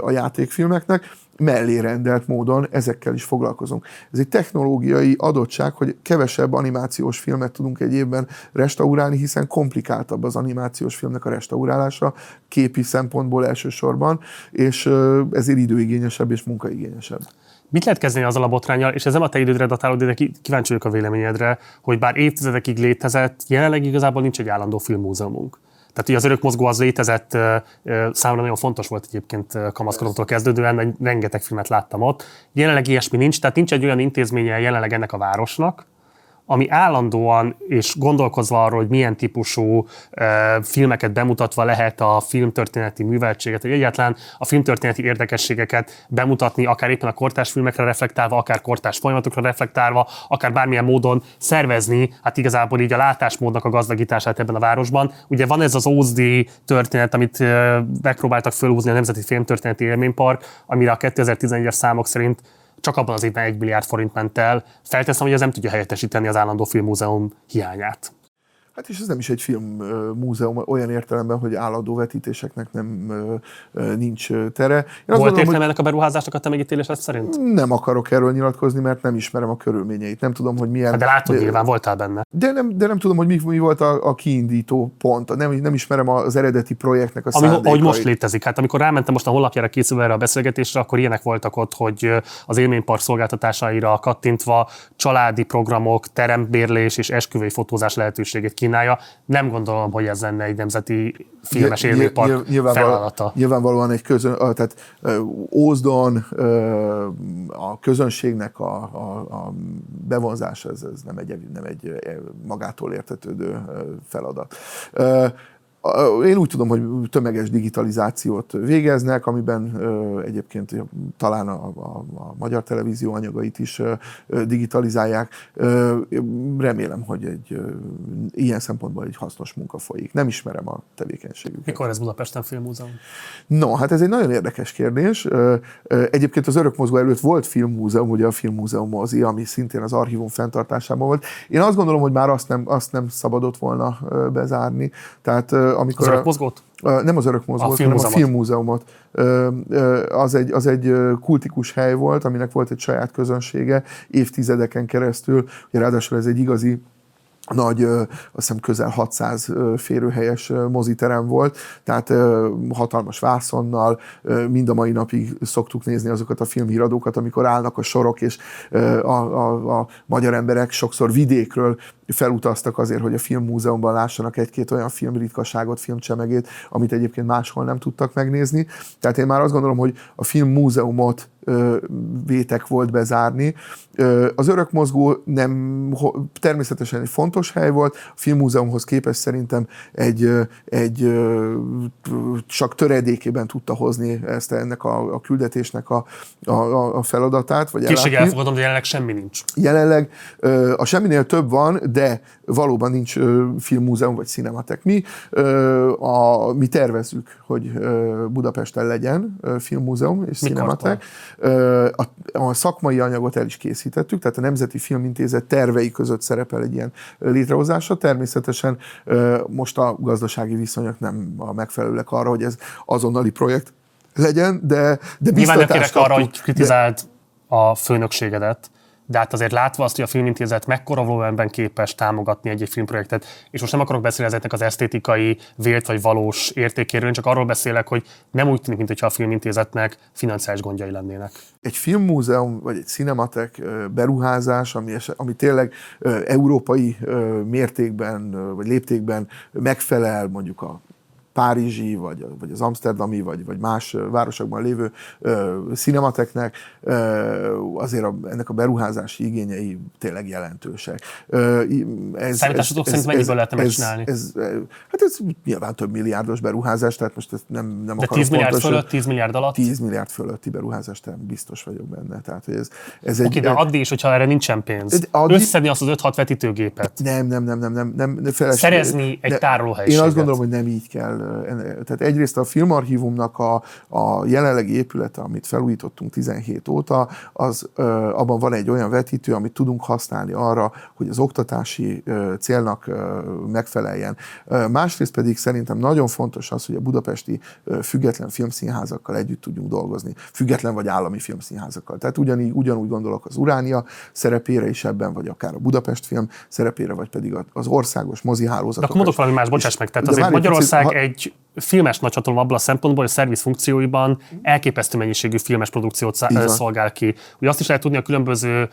a játékfilmeknek, mellé rendelt módon ezekkel is foglalkozunk. Ez egy technológiai adottság, hogy kevesebb animációs filmet tudunk egy évben restaurálni, hiszen komplikáltabb az animációs filmnek a restaurálása, képi szempontból elsősorban, és ezért időigényesebb és munkaigényesebb. Mit lehet kezdeni azzal a botrányjal, és ez nem a te idődre datálódik, de kíváncsi vagyok a véleményedre, hogy bár évtizedekig létezett, jelenleg igazából nincs egy állandó filmmúzeumunk. Tehát ugye az örökmozgó az létezett, számomra nagyon fontos volt egyébként kamaszkoromtól kezdődően, rengeteg filmet láttam ott. Jelenleg ilyesmi nincs, tehát nincs egy olyan intézménye jelenleg ennek a városnak, ami állandóan és gondolkozva arról, hogy milyen típusú e, filmeket bemutatva lehet a filmtörténeti műveltséget, vagy egyáltalán a filmtörténeti érdekességeket bemutatni, akár éppen a kortás filmekre reflektálva, akár kortás folyamatokra reflektálva, akár bármilyen módon szervezni, hát igazából így a látásmódnak a gazdagítását ebben a városban. Ugye van ez az Ózdi történet, amit megpróbáltak fölhúzni a Nemzeti Filmtörténeti Élménypark, amire a 2011-es számok szerint csak abban az évben egy milliárd forint ment el. Felteszem, hogy ez nem tudja helyettesíteni az állandó filmmúzeum hiányát. Hát és ez nem is egy filmmúzeum olyan értelemben, hogy állandó vetítéseknek nem nincs tere. Én Volt gondolom, értelme ennek a beruházásnak a te megítélésed szerint? Nem akarok erről nyilatkozni, mert nem ismerem a körülményeit. Nem tudom, hogy milyen... Hát de látod, de, nyilván voltál benne. De nem, de nem tudom, hogy mi, mi volt a, a kiindító pont. Nem, nem ismerem az eredeti projektnek a Ami, Ahogy most létezik. Hát amikor rámentem most a honlapjára készülve erre a beszélgetésre, akkor ilyenek voltak ott, hogy az élménypark szolgáltatásaira kattintva családi programok, terembérlés és esküvői fotózás lehetőségét kínálja. Nem gondolom, hogy ez lenne egy nemzeti filmes élménypark nyilvánvaló, feladata. Nyilvánvalóan egy közön, tehát Ózdon a közönségnek a, a, a bevonzása, ez, ez nem, egy, nem egy magától értetődő feladat Én úgy tudom, hogy tömeges digitalizációt végeznek, amiben egyébként talán a, a, a magyar televízió anyagait is digitalizálják. Remélem, hogy egy ilyen szempontból egy hasznos munka folyik. Nem ismerem a tevékenységüket. Mikor ez Budapesten Filmmúzeum? No, hát ez egy nagyon érdekes kérdés. Egyébként az Örökmozgó előtt volt filmmúzeum, ugye a filmmúzeum mozi, ami szintén az archívum fenntartásában volt. Én azt gondolom, hogy már azt nem, azt nem szabadott volna bezárni. Tehát amikor... Az Örökmozgót? Nem az Örökmozgót, hanem a filmmúzeumot. Az egy, az egy kultikus hely volt, aminek volt egy saját közönsége évtizedeken keresztül. Ugye ráadásul ez egy igazi nagy, azt hiszem közel 600 férőhelyes moziterem volt, tehát hatalmas vászonnal, mind a mai napig szoktuk nézni azokat a filmhíradókat, amikor állnak a sorok, és a, a, a magyar emberek sokszor vidékről felutaztak azért, hogy a filmmúzeumban lássanak egy-két olyan filmritkaságot, filmcsemegét, amit egyébként máshol nem tudtak megnézni. Tehát én már azt gondolom, hogy a filmmúzeumot vétek volt bezárni. Az örökmozgó nem, természetesen egy fontos hely volt, a filmmúzeumhoz képest szerintem egy, egy csak töredékében tudta hozni ezt ennek a, a küldetésnek a, a, a feladatát. Vagy Később elfogadom, de jelenleg semmi nincs. Jelenleg a semminél több van, de valóban nincs filmmúzeum vagy cinematek. Mi, a, mi tervezzük, hogy Budapesten legyen filmmúzeum és cinematek. A, a szakmai anyagot el is készítettük, tehát a Nemzeti Filmintézet tervei között szerepel egy ilyen létrehozása. Természetesen most a gazdasági viszonyok nem a megfelelőek arra, hogy ez azonnali projekt legyen, de, de Nyilván nem kérek arra, hogy kritizált de... a főnökségedet, de hát azért látva azt, hogy a filmintézet mekkora volumenben képes támogatni egy-egy filmprojektet, és most nem akarok beszélni ezeknek az esztétikai, vélt vagy valós értékéről, csak arról beszélek, hogy nem úgy tűnik, mintha a filmintézetnek financiális gondjai lennének. Egy filmmúzeum vagy egy cinematek beruházás, ami, ami tényleg európai mértékben vagy léptékben megfelel mondjuk a párizsi, vagy, vagy az amsterdami, vagy, vagy más városokban lévő ö, cinemateknek ö, azért a, ennek a beruházási igényei tényleg jelentősek. Ö, ez, Számításotok szerint mennyiből lehetne megcsinálni? Ez, ez, hát ez nyilván több milliárdos beruházás, tehát most ezt nem, nem De 10 milliárd pontosan, fölött, 10 milliárd alatt? 10 milliárd fölötti beruházás, tehát biztos vagyok benne. Tehát, hogy ez, ez egy, Oké, de addig is, hogyha erre nincsen pénz. Addig, Összedni azt az 5-6 vetítőgépet. Nem, nem, nem, nem, nem. nem feles, Szerezni egy tárolóhelyiséget. Én azt gondolom, hogy nem így kell tehát egyrészt a filmarchívumnak a, a jelenlegi épülete, amit felújítottunk 17 óta, az abban van egy olyan vetítő, amit tudunk használni arra, hogy az oktatási célnak megfeleljen. Másrészt pedig szerintem nagyon fontos az, hogy a budapesti független filmszínházakkal együtt tudjunk dolgozni. Független vagy állami filmszínházakkal. Tehát ugyanígy, ugyanúgy gondolok az Uránia szerepére is ebben, vagy akár a Budapest film szerepére, vagy pedig az országos mozihálózatok. De akkor mondok valami más, bocsáss meg. Tehát azért Magyarország picit, ha... egy filmes nagyhatalom abban a szempontból, hogy a szerviz funkcióiban elképesztő mennyiségű filmes produkciót szolgál ki. Ugye azt is lehet tudni a különböző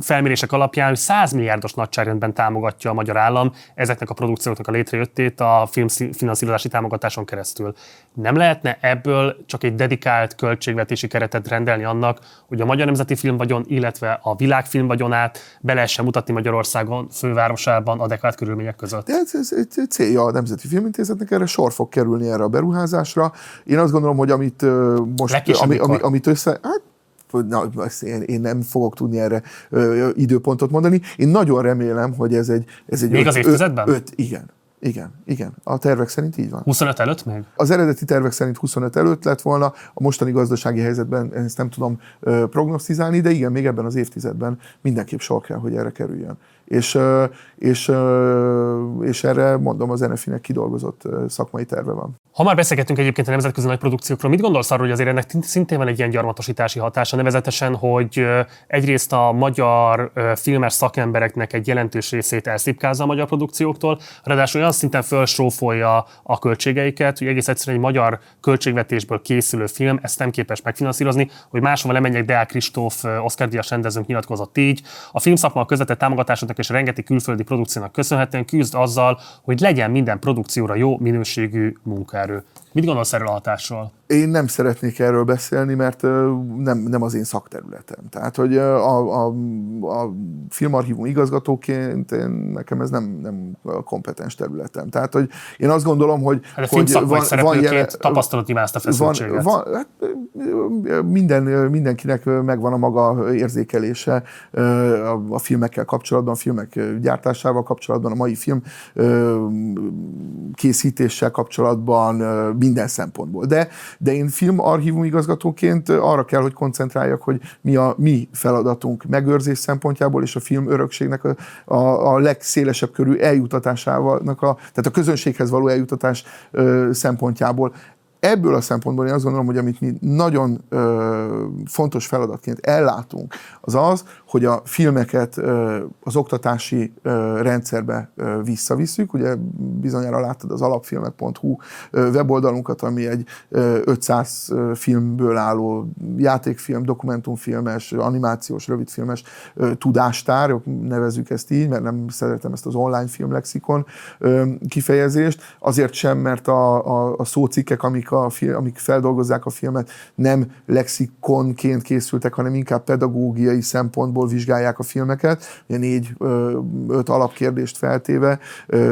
felmérések alapján, hogy 100 milliárdos nagyságrendben támogatja a magyar állam ezeknek a produkcióknak a létrejöttét a filmfinanszírozási támogatáson keresztül. Nem lehetne ebből csak egy dedikált költségvetési keretet rendelni annak, hogy a Magyar Nemzeti Filmvagyon, illetve a világfilm vagyonát be lehessen mutatni Magyarországon fővárosában adekvát körülmények között? De ez, ez, ez célja a Nemzeti Filmintézetnek, erre sor fog kerülni erre a beruházásra. Én azt gondolom, hogy amit most, ami, ami, amit össze, hát na, én, én nem fogok tudni erre ö, időpontot mondani. Én nagyon remélem, hogy ez egy... Ez egy még öt, az évtizedben? Öt, igen. Igen, igen. A tervek szerint így van. 25 előtt még? Az eredeti tervek szerint 25 előtt lett volna, a mostani gazdasági helyzetben ezt nem tudom ö, prognosztizálni, de igen, még ebben az évtizedben mindenképp sor kell, hogy erre kerüljön és, és, és erre mondom, az NFI-nek kidolgozott szakmai terve van. Ha már beszélgettünk egyébként a nemzetközi nagy produkciókról, mit gondolsz arról, hogy azért ennek szintén van egy ilyen gyarmatosítási hatása, nevezetesen, hogy egyrészt a magyar filmes szakembereknek egy jelentős részét elszipkázza a magyar produkcióktól, ráadásul olyan szinten felsrófolja a költségeiket, hogy egész egyszerűen egy magyar költségvetésből készülő film ezt nem képes megfinanszírozni, hogy máshova lemenjek, Deák Kristóf, Oscar Díjas rendezőnk nyilatkozott így. A filmszakma a közvetett támogatását és rengeteg külföldi produkciónak köszönhetően küzd azzal, hogy legyen minden produkcióra jó minőségű munkaerő. Mit gondolsz erről a hatásról? Én nem szeretnék erről beszélni, mert nem, nem az én szakterületem. Tehát, hogy a, a, a filmarchívum igazgatóként én, nekem ez nem, nem a kompetens területem. Tehát, hogy én azt gondolom, hogy... Hát a hogy van, van jele, tapasztalat a feszültséget. Van, van, hát minden, mindenkinek megvan a maga érzékelése a filmekkel kapcsolatban, a filmek gyártásával kapcsolatban, a mai film készítéssel kapcsolatban, minden szempontból. De de én filmarchívum igazgatóként arra kell, hogy koncentráljak, hogy mi a mi feladatunk megőrzés szempontjából és a film örökségnek a, a, a legszélesebb körű eljutatásával, tehát a közönséghez való eljutatás ö, szempontjából. Ebből a szempontból én azt gondolom, hogy amit mi nagyon ö, fontos feladatként ellátunk, az az, hogy a filmeket az oktatási rendszerbe visszavisszük. Ugye bizonyára láttad az alapfilmek.hu weboldalunkat, ami egy ö, 500 filmből álló játékfilm, dokumentumfilmes, animációs, rövidfilmes tudástár, nevezük ezt így, mert nem szeretem ezt az online filmlexikon kifejezést, azért sem, mert a, a, a szócikkek, amik a, amik feldolgozzák a filmet, nem lexikonként készültek, hanem inkább pedagógiai szempontból vizsgálják a filmeket, ugye négy, öt alapkérdést feltéve,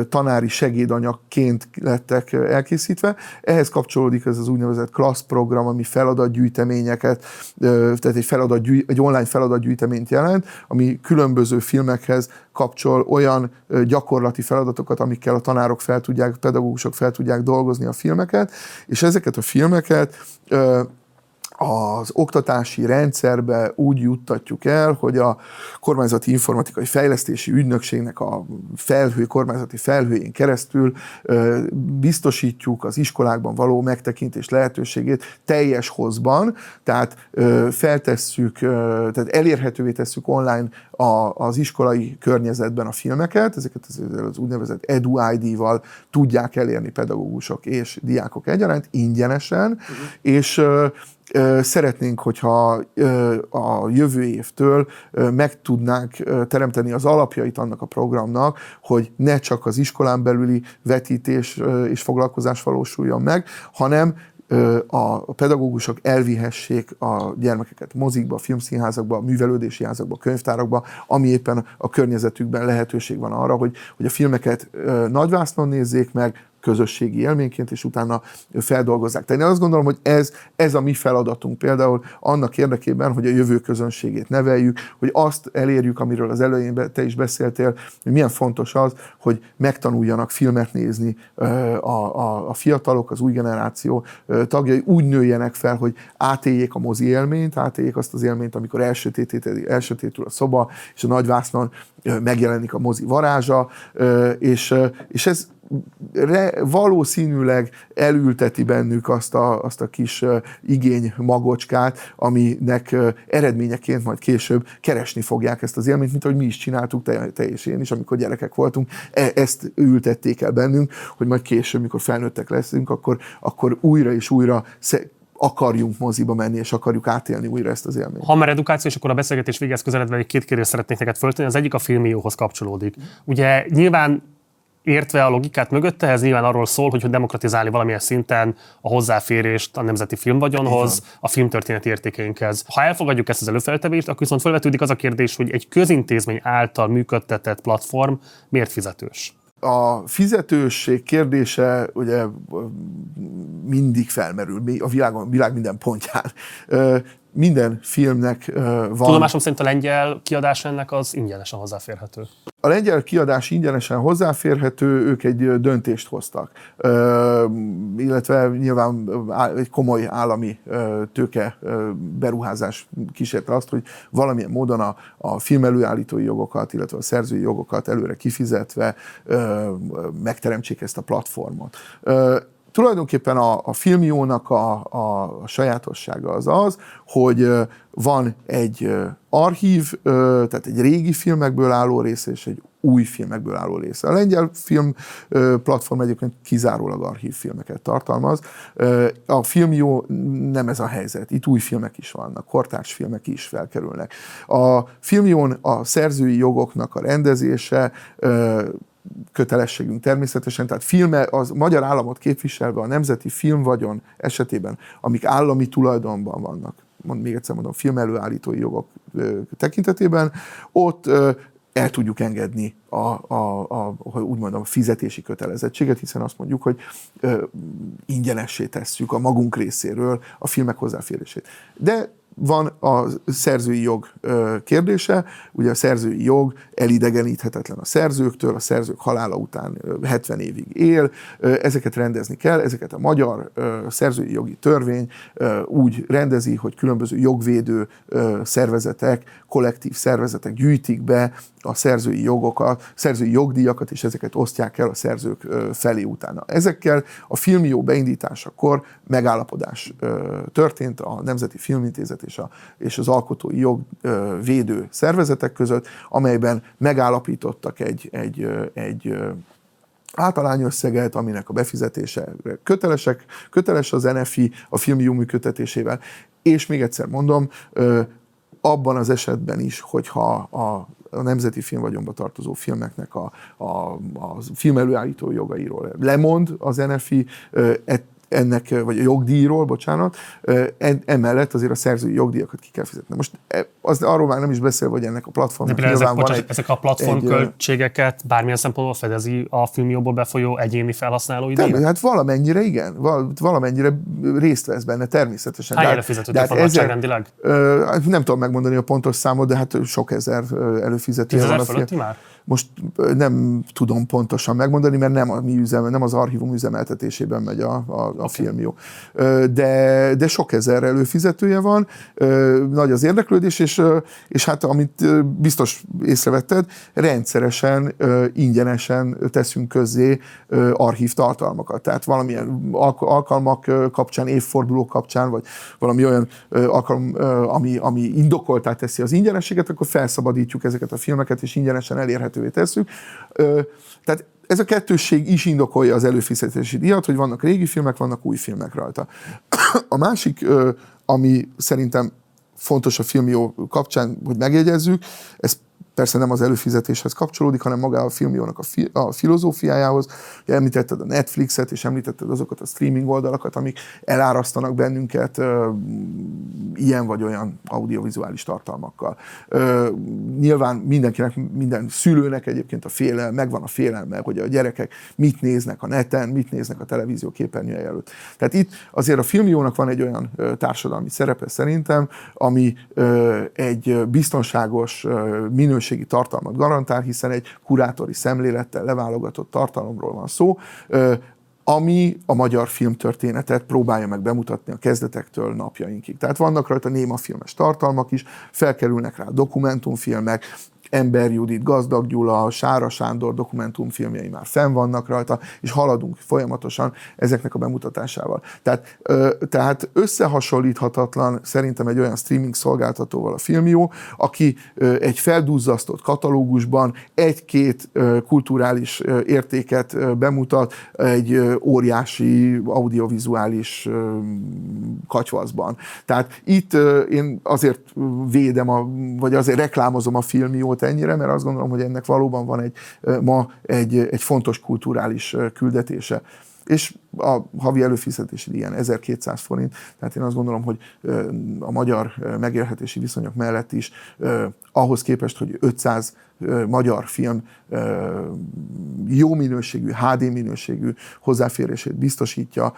tanári segédanyagként lettek elkészítve. Ehhez kapcsolódik ez az úgynevezett class program, ami feladatgyűjteményeket, tehát egy, feladatgyűj, egy online feladatgyűjteményt jelent, ami különböző filmekhez kapcsol olyan gyakorlati feladatokat, amikkel a tanárok fel tudják, pedagógusok fel tudják dolgozni a filmeket, és ezeket a filmeket az oktatási rendszerbe úgy juttatjuk el, hogy a kormányzati informatikai fejlesztési ügynökségnek a felhő, kormányzati felhőjén keresztül biztosítjuk az iskolákban való megtekintés lehetőségét teljes hozban, tehát feltesszük, tehát elérhetővé tesszük online az iskolai környezetben a filmeket, ezeket az úgynevezett EduID-val tudják elérni pedagógusok és diákok egyaránt ingyenesen, uh-huh. és szeretnénk, hogyha a jövő évtől meg tudnánk teremteni az alapjait annak a programnak, hogy ne csak az iskolán belüli vetítés és foglalkozás valósuljon meg, hanem a pedagógusok elvihessék a gyermekeket mozikba, filmszínházakba, művelődési házakba, könyvtárakba, ami éppen a környezetükben lehetőség van arra, hogy, hogy a filmeket nagyvásznon nézzék meg, közösségi élményként, és utána feldolgozzák. Tehát én azt gondolom, hogy ez, ez a mi feladatunk például annak érdekében, hogy a jövő közönségét neveljük, hogy azt elérjük, amiről az elején te is beszéltél, hogy milyen fontos az, hogy megtanuljanak filmet nézni a, a, a fiatalok, az új generáció tagjai, úgy nőjenek fel, hogy átéljék a mozi élményt, átéljék azt az élményt, amikor elsötétül a szoba, és a nagyvásznon megjelenik a mozi varázsa, és, és ez re, valószínűleg elülteti bennük azt a, azt a kis igény magocskát, aminek eredményeként majd később keresni fogják ezt az élményt, mint ahogy mi is csináltuk, te, te és én is, amikor gyerekek voltunk. E, ezt ültették el bennünk, hogy majd később, mikor felnőttek leszünk, akkor, akkor újra és újra akarjunk moziba menni, és akarjuk átélni újra ezt az élményt. Ha már edukáció, és akkor a beszélgetés végez közeledve egy két kérdést szeretnék neked föltenni. Az egyik a filmióhoz kapcsolódik. Ugye nyilván értve a logikát mögötte, ez nyilván arról szól, hogy demokratizálni valamilyen szinten a hozzáférést a nemzeti filmvagyonhoz, a filmtörténeti értékeinkhez. Ha elfogadjuk ezt az előfeltevést, akkor viszont felvetődik az a kérdés, hogy egy közintézmény által működtetett platform miért fizetős? a fizetősség kérdése ugye mindig felmerül a világon, világ minden pontján minden filmnek van. Tudomásom szerint a lengyel kiadás ennek az ingyenesen hozzáférhető. A lengyel kiadás ingyenesen hozzáférhető, ők egy döntést hoztak, illetve nyilván egy komoly állami tőke beruházás kísérte azt, hogy valamilyen módon a, a filmelőállítói jogokat, illetve a szerzői jogokat előre kifizetve megteremtsék ezt a platformot tulajdonképpen a, a filmjónak a, a, sajátossága az az, hogy van egy archív, tehát egy régi filmekből álló része és egy új filmekből álló része. A lengyel film platform egyébként kizárólag archív filmeket tartalmaz. A film jó nem ez a helyzet. Itt új filmek is vannak, kortárs filmek is felkerülnek. A filmjón a szerzői jogoknak a rendezése kötelességünk természetesen, tehát filme, az magyar államot képviselve a nemzeti filmvagyon esetében, amik állami tulajdonban vannak, mond, még egyszer mondom, filmelőállítói jogok ö, tekintetében, ott ö, el tudjuk engedni a, a, a, a, úgy mondom, a fizetési kötelezettséget, hiszen azt mondjuk, hogy ö, ingyenessé tesszük a magunk részéről a filmek hozzáférését. De van a szerzői jog kérdése, ugye a szerzői jog elidegeníthetetlen a szerzőktől, a szerzők halála után 70 évig él, ezeket rendezni kell, ezeket a magyar szerzői jogi törvény úgy rendezi, hogy különböző jogvédő szervezetek, kollektív szervezetek gyűjtik be a szerzői jogokat, szerzői jogdíjakat, és ezeket osztják el a szerzők felé utána. Ezekkel a filmjó beindításakor megállapodás történt a Nemzeti Filmintézet és, a, és az alkotói jogvédő szervezetek között, amelyben megállapítottak egy, egy, egy általányösszeget, aminek a befizetése kötelesek, köteles az NFI a filmjó működtetésével, és még egyszer mondom, abban az esetben is, hogyha a a nemzeti filmvagyonba tartozó filmeknek a, a, a film előállító jogairól lemond az NFI, ennek, vagy a jogdíjról, bocsánat, emellett azért a szerzői jogdíjakat ki kell fizetni. Most e, az, arról már nem is beszél, hogy ennek a platformnak De ezek, bocsánat, egy, ezek a platformköltségeket bármilyen szempontból fedezi a filmjóból befolyó egyéni felhasználó idő? Hát valamennyire igen, valamennyire részt vesz benne természetesen. Hány előfizetőt van nagyságrendileg? Hát nem tudom megmondani a pontos számot, de hát sok ezer előfizető. Tízezer fölötti már? Most nem tudom pontosan megmondani, mert nem, a mi üzem, nem az archívum üzemeltetésében megy a, a, a okay. film jó. De, de sok ezer előfizetője van, nagy az érdeklődés, és, és hát amit biztos észrevetted, rendszeresen, ingyenesen teszünk közzé archív tartalmakat. Tehát valamilyen alkalmak kapcsán, évfordulók kapcsán, vagy valami olyan alkalom, ami, ami indokoltá teszi az ingyenességet, akkor felszabadítjuk ezeket a filmeket, és ingyenesen elérhető elérhetővé tesszük. Tehát ez a kettősség is indokolja az előfizetési díjat, hogy vannak régi filmek, vannak új filmek rajta. A másik, ami szerintem fontos a filmjó kapcsán, hogy megjegyezzük, ez persze nem az előfizetéshez kapcsolódik, hanem maga a filmjónak a, fi, a filozófiájához. Ugye említetted a Netflixet, és említetted azokat a streaming oldalakat, amik elárasztanak bennünket ö, ilyen vagy olyan audiovizuális tartalmakkal. Ö, nyilván mindenkinek, minden szülőnek egyébként a félelme, megvan a félelme, hogy a gyerekek mit néznek a neten, mit néznek a televízió képernyője előtt. Tehát itt azért a filmjónak van egy olyan társadalmi szerepe szerintem, ami ö, egy biztonságos, ö, minőségi tartalmat garantál, hiszen egy kurátori szemlélettel leválogatott tartalomról van szó, ami a magyar filmtörténetet próbálja meg bemutatni a kezdetektől napjainkig. Tehát vannak rajta néma filmes tartalmak is, felkerülnek rá dokumentumfilmek, Ember Judit, Gazdag Gyula, Sára Sándor dokumentumfilmjei már fenn vannak rajta, és haladunk folyamatosan ezeknek a bemutatásával. Tehát, tehát összehasonlíthatatlan szerintem egy olyan streaming szolgáltatóval a Filmió, aki egy feldúzzasztott katalógusban egy-két kulturális értéket bemutat egy óriási audiovizuális kacsvaszban. Tehát itt én azért védem, a, vagy azért reklámozom a Filmiót ennyire, mert azt gondolom, hogy ennek valóban van egy ma egy, egy fontos kulturális küldetése és a havi előfizetési ilyen 1200 forint, tehát én azt gondolom, hogy a magyar megélhetési viszonyok mellett is ahhoz képest, hogy 500 magyar film jó minőségű, HD minőségű hozzáférését biztosítja,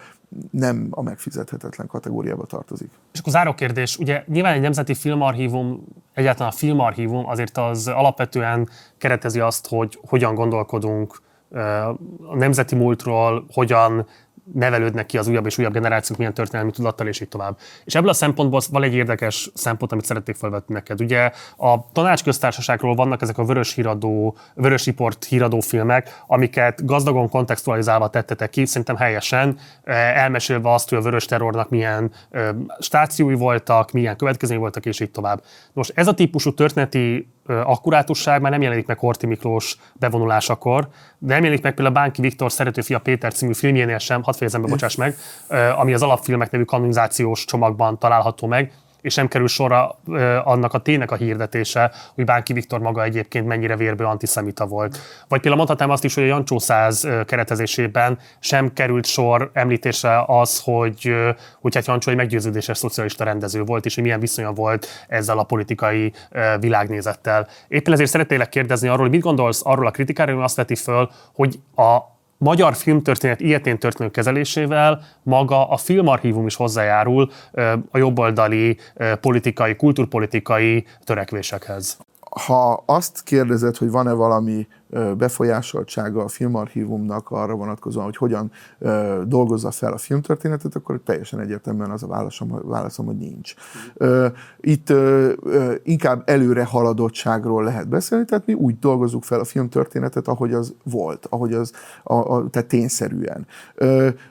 nem a megfizethetetlen kategóriába tartozik. És akkor záró kérdés, ugye nyilván egy nemzeti filmarchívum, egyáltalán a filmarchívum azért az alapvetően keretezi azt, hogy hogyan gondolkodunk a nemzeti múltról, hogyan nevelődnek ki az újabb és újabb generációk, milyen történelmi tudattal, és így tovább. És ebből a szempontból van egy érdekes szempont, amit szeretnék felvetni neked. Ugye a tanácsköztársaságról vannak ezek a vörös híradó, vörös riport híradó filmek, amiket gazdagon kontextualizálva tettetek ki, szerintem helyesen, elmesélve azt, hogy a vörös terrornak milyen stációi voltak, milyen következményei voltak, és így tovább. Most ez a típusú történeti akkurátusság már nem jelenik meg Horti Miklós bevonulásakor, de nem jelenik meg például Bánki Viktor Szerető fia Péter című filmjénél sem, hadd fejezem be, bocsáss meg, ami az alapfilmek nevű kanonizációs csomagban található meg. És nem kerül sorra annak a ténynek a hirdetése, hogy Bánki Viktor maga egyébként mennyire vérbő antiszemita volt. Vagy például mondhatnám azt is, hogy a Jancsó száz keretezésében sem került sor említésre az, hogy, hogy hát Jancsó egy meggyőződéses szocialista rendező volt, és hogy milyen viszonya volt ezzel a politikai világnézettel. Éppen ezért szeretnélek kérdezni arról, hogy mit gondolsz arról a kritikáról, azt veti föl, hogy a magyar filmtörténet ilyetén történő kezelésével maga a filmarchívum is hozzájárul a jobboldali politikai, kulturpolitikai törekvésekhez. Ha azt kérdezed, hogy van-e valami befolyásoltsága a filmarchívumnak arra vonatkozóan, hogy hogyan dolgozza fel a filmtörténetet, akkor teljesen egyértelműen az a válaszom, válaszom hogy nincs. Itt inkább előre haladottságról lehet beszélni, tehát mi úgy dolgozzuk fel a filmtörténetet, ahogy az volt, ahogy az, a, a, tehát tényszerűen.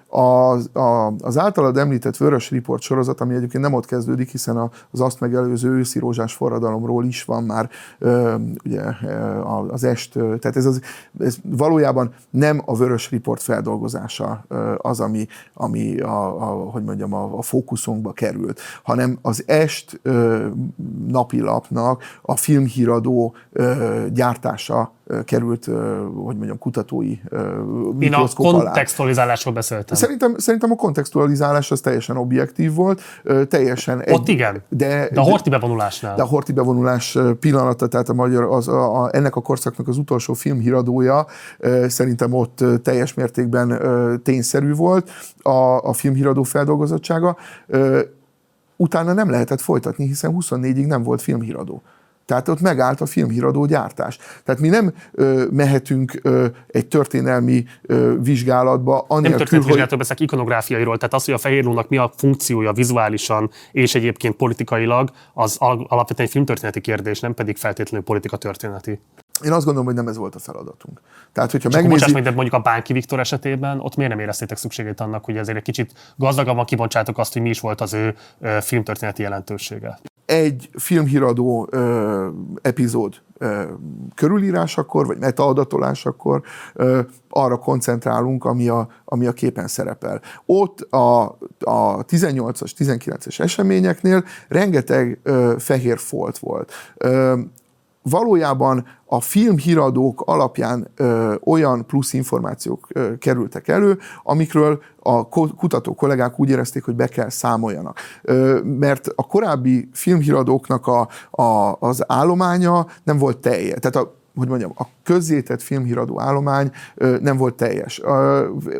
Az, a, az általad említett Vörös Report sorozat, ami egyébként nem ott kezdődik, hiszen az azt megelőző őszi rózsás forradalomról is van már ugye, az est, tehát ez, az, ez valójában nem a Vörös Report feldolgozása az, ami, ami a, a, hogy mondjam, a, a fókuszunkba került, hanem az est napilapnak a filmhíradó gyártása került, hogy mondjam, kutatói Én a kontextualizálásról beszéltem. Szerintem, szerintem a kontextualizálás az teljesen objektív volt, teljesen... Egy, Ott igen, de, de a horti bevonulásnál. De a horti bevonulás pillanata, tehát a magyar, az, a, a, ennek a korszaknak az utolsó filmhíradója szerintem ott teljes mértékben tényszerű volt a, a filmhíradó feldolgozottsága. Utána nem lehetett folytatni, hiszen 24-ig nem volt filmhíradó. Tehát ott megállt a filmhíradó gyártás. Tehát mi nem ö, mehetünk ö, egy történelmi ö, vizsgálatba, anélkül, Nem történelmi vizsgálatról beszélek, ikonográfiairól, tehát az, hogy a fehér lónak mi a funkciója vizuálisan és egyébként politikailag, az alapvetően egy filmtörténeti kérdés, nem pedig feltétlenül politika történeti. Én azt gondolom, hogy nem ez volt a feladatunk. Tehát, hogyha megnézi... Most de mondjuk a Bánki Viktor esetében, ott miért nem éreztétek szükségét annak, hogy ezért egy kicsit gazdagabban kibontsátok azt, hogy mi is volt az ő filmtörténeti jelentősége? Egy filmhíradó ö, epizód ö, körülírásakor, vagy metaadatolásakor ö, arra koncentrálunk, ami a, ami a képen szerepel. Ott a, a 18-as, 19-es eseményeknél rengeteg ö, fehér folt volt. Ö, valójában a filmhíradók alapján ö, olyan plusz információk ö, kerültek elő, amikről a kutató kollégák úgy érezték, hogy be kell számoljanak. Ö, mert a korábbi filmhíradóknak a, a, az állománya nem volt teljes. Tehát a hogy mondjam, a közzétett filmhíradó állomány nem volt teljes.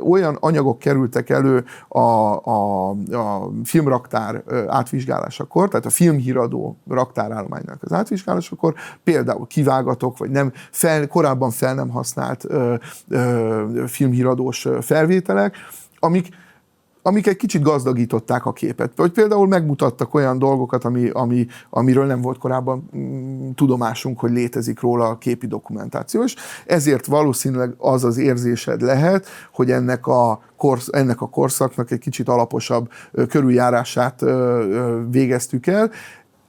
Olyan anyagok kerültek elő a, a, a filmraktár átvizsgálásakor, tehát a filmhíradó raktárállománynak az átvizsgálásakor, például kivágatok, vagy nem fel, korábban fel nem használt ö, ö, filmhíradós felvételek, amik amik egy kicsit gazdagították a képet. Vagy például megmutattak olyan dolgokat, ami, ami, amiről nem volt korábban mm, tudomásunk, hogy létezik róla a képi dokumentáció, és ezért valószínűleg az az érzésed lehet, hogy ennek a, korsz, ennek a korszaknak egy kicsit alaposabb körüljárását végeztük el.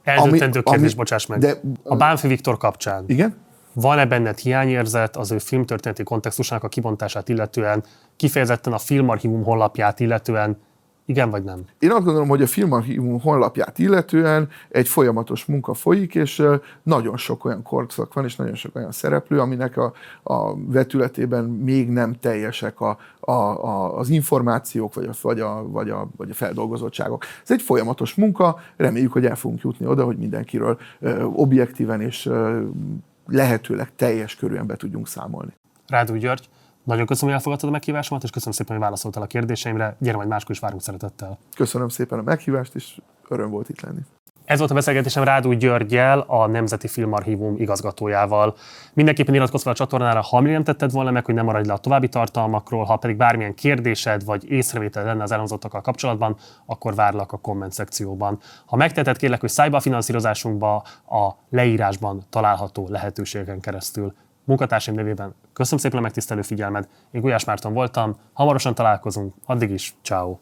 Eldöntendő kérdés, ami, bocsáss meg. De, a Bánfi Viktor kapcsán. Igen? Van-e benned hiányérzet az ő filmtörténeti kontextusának a kibontását illetően, kifejezetten a filmarchívum honlapját illetően, igen vagy nem? Én azt gondolom, hogy a filmarchívum honlapját illetően egy folyamatos munka folyik, és nagyon sok olyan korszak van, és nagyon sok olyan szereplő, aminek a, a vetületében még nem teljesek a, a, a, az információk, vagy a, vagy, a, vagy, a, vagy a feldolgozottságok. Ez egy folyamatos munka, reméljük, hogy el fogunk jutni oda, hogy mindenkiről ö, objektíven és ö, lehetőleg teljes körűen be tudjunk számolni. Rádó György, nagyon köszönöm, hogy elfogadtad a meghívásomat, és köszönöm szépen, hogy válaszoltál a kérdéseimre. Gyere majd máskor is várunk szeretettel. Köszönöm szépen a meghívást, és öröm volt itt lenni. Ez volt a beszélgetésem Rádó Györgyel, a Nemzeti Filmarchívum igazgatójával. Mindenképpen iratkozz fel a csatornára, ha mi nem tetted volna meg, hogy nem maradj le a további tartalmakról, ha pedig bármilyen kérdésed vagy észrevétel lenne az elhangzottakkal kapcsolatban, akkor várlak a komment szekcióban. Ha megtetted, kérlek, hogy szállj be a finanszírozásunkba a leírásban található lehetőségeken keresztül. Munkatársaim nevében köszönöm szépen a megtisztelő figyelmed. Én Gulyás Márton voltam, hamarosan találkozunk, addig is, ciao.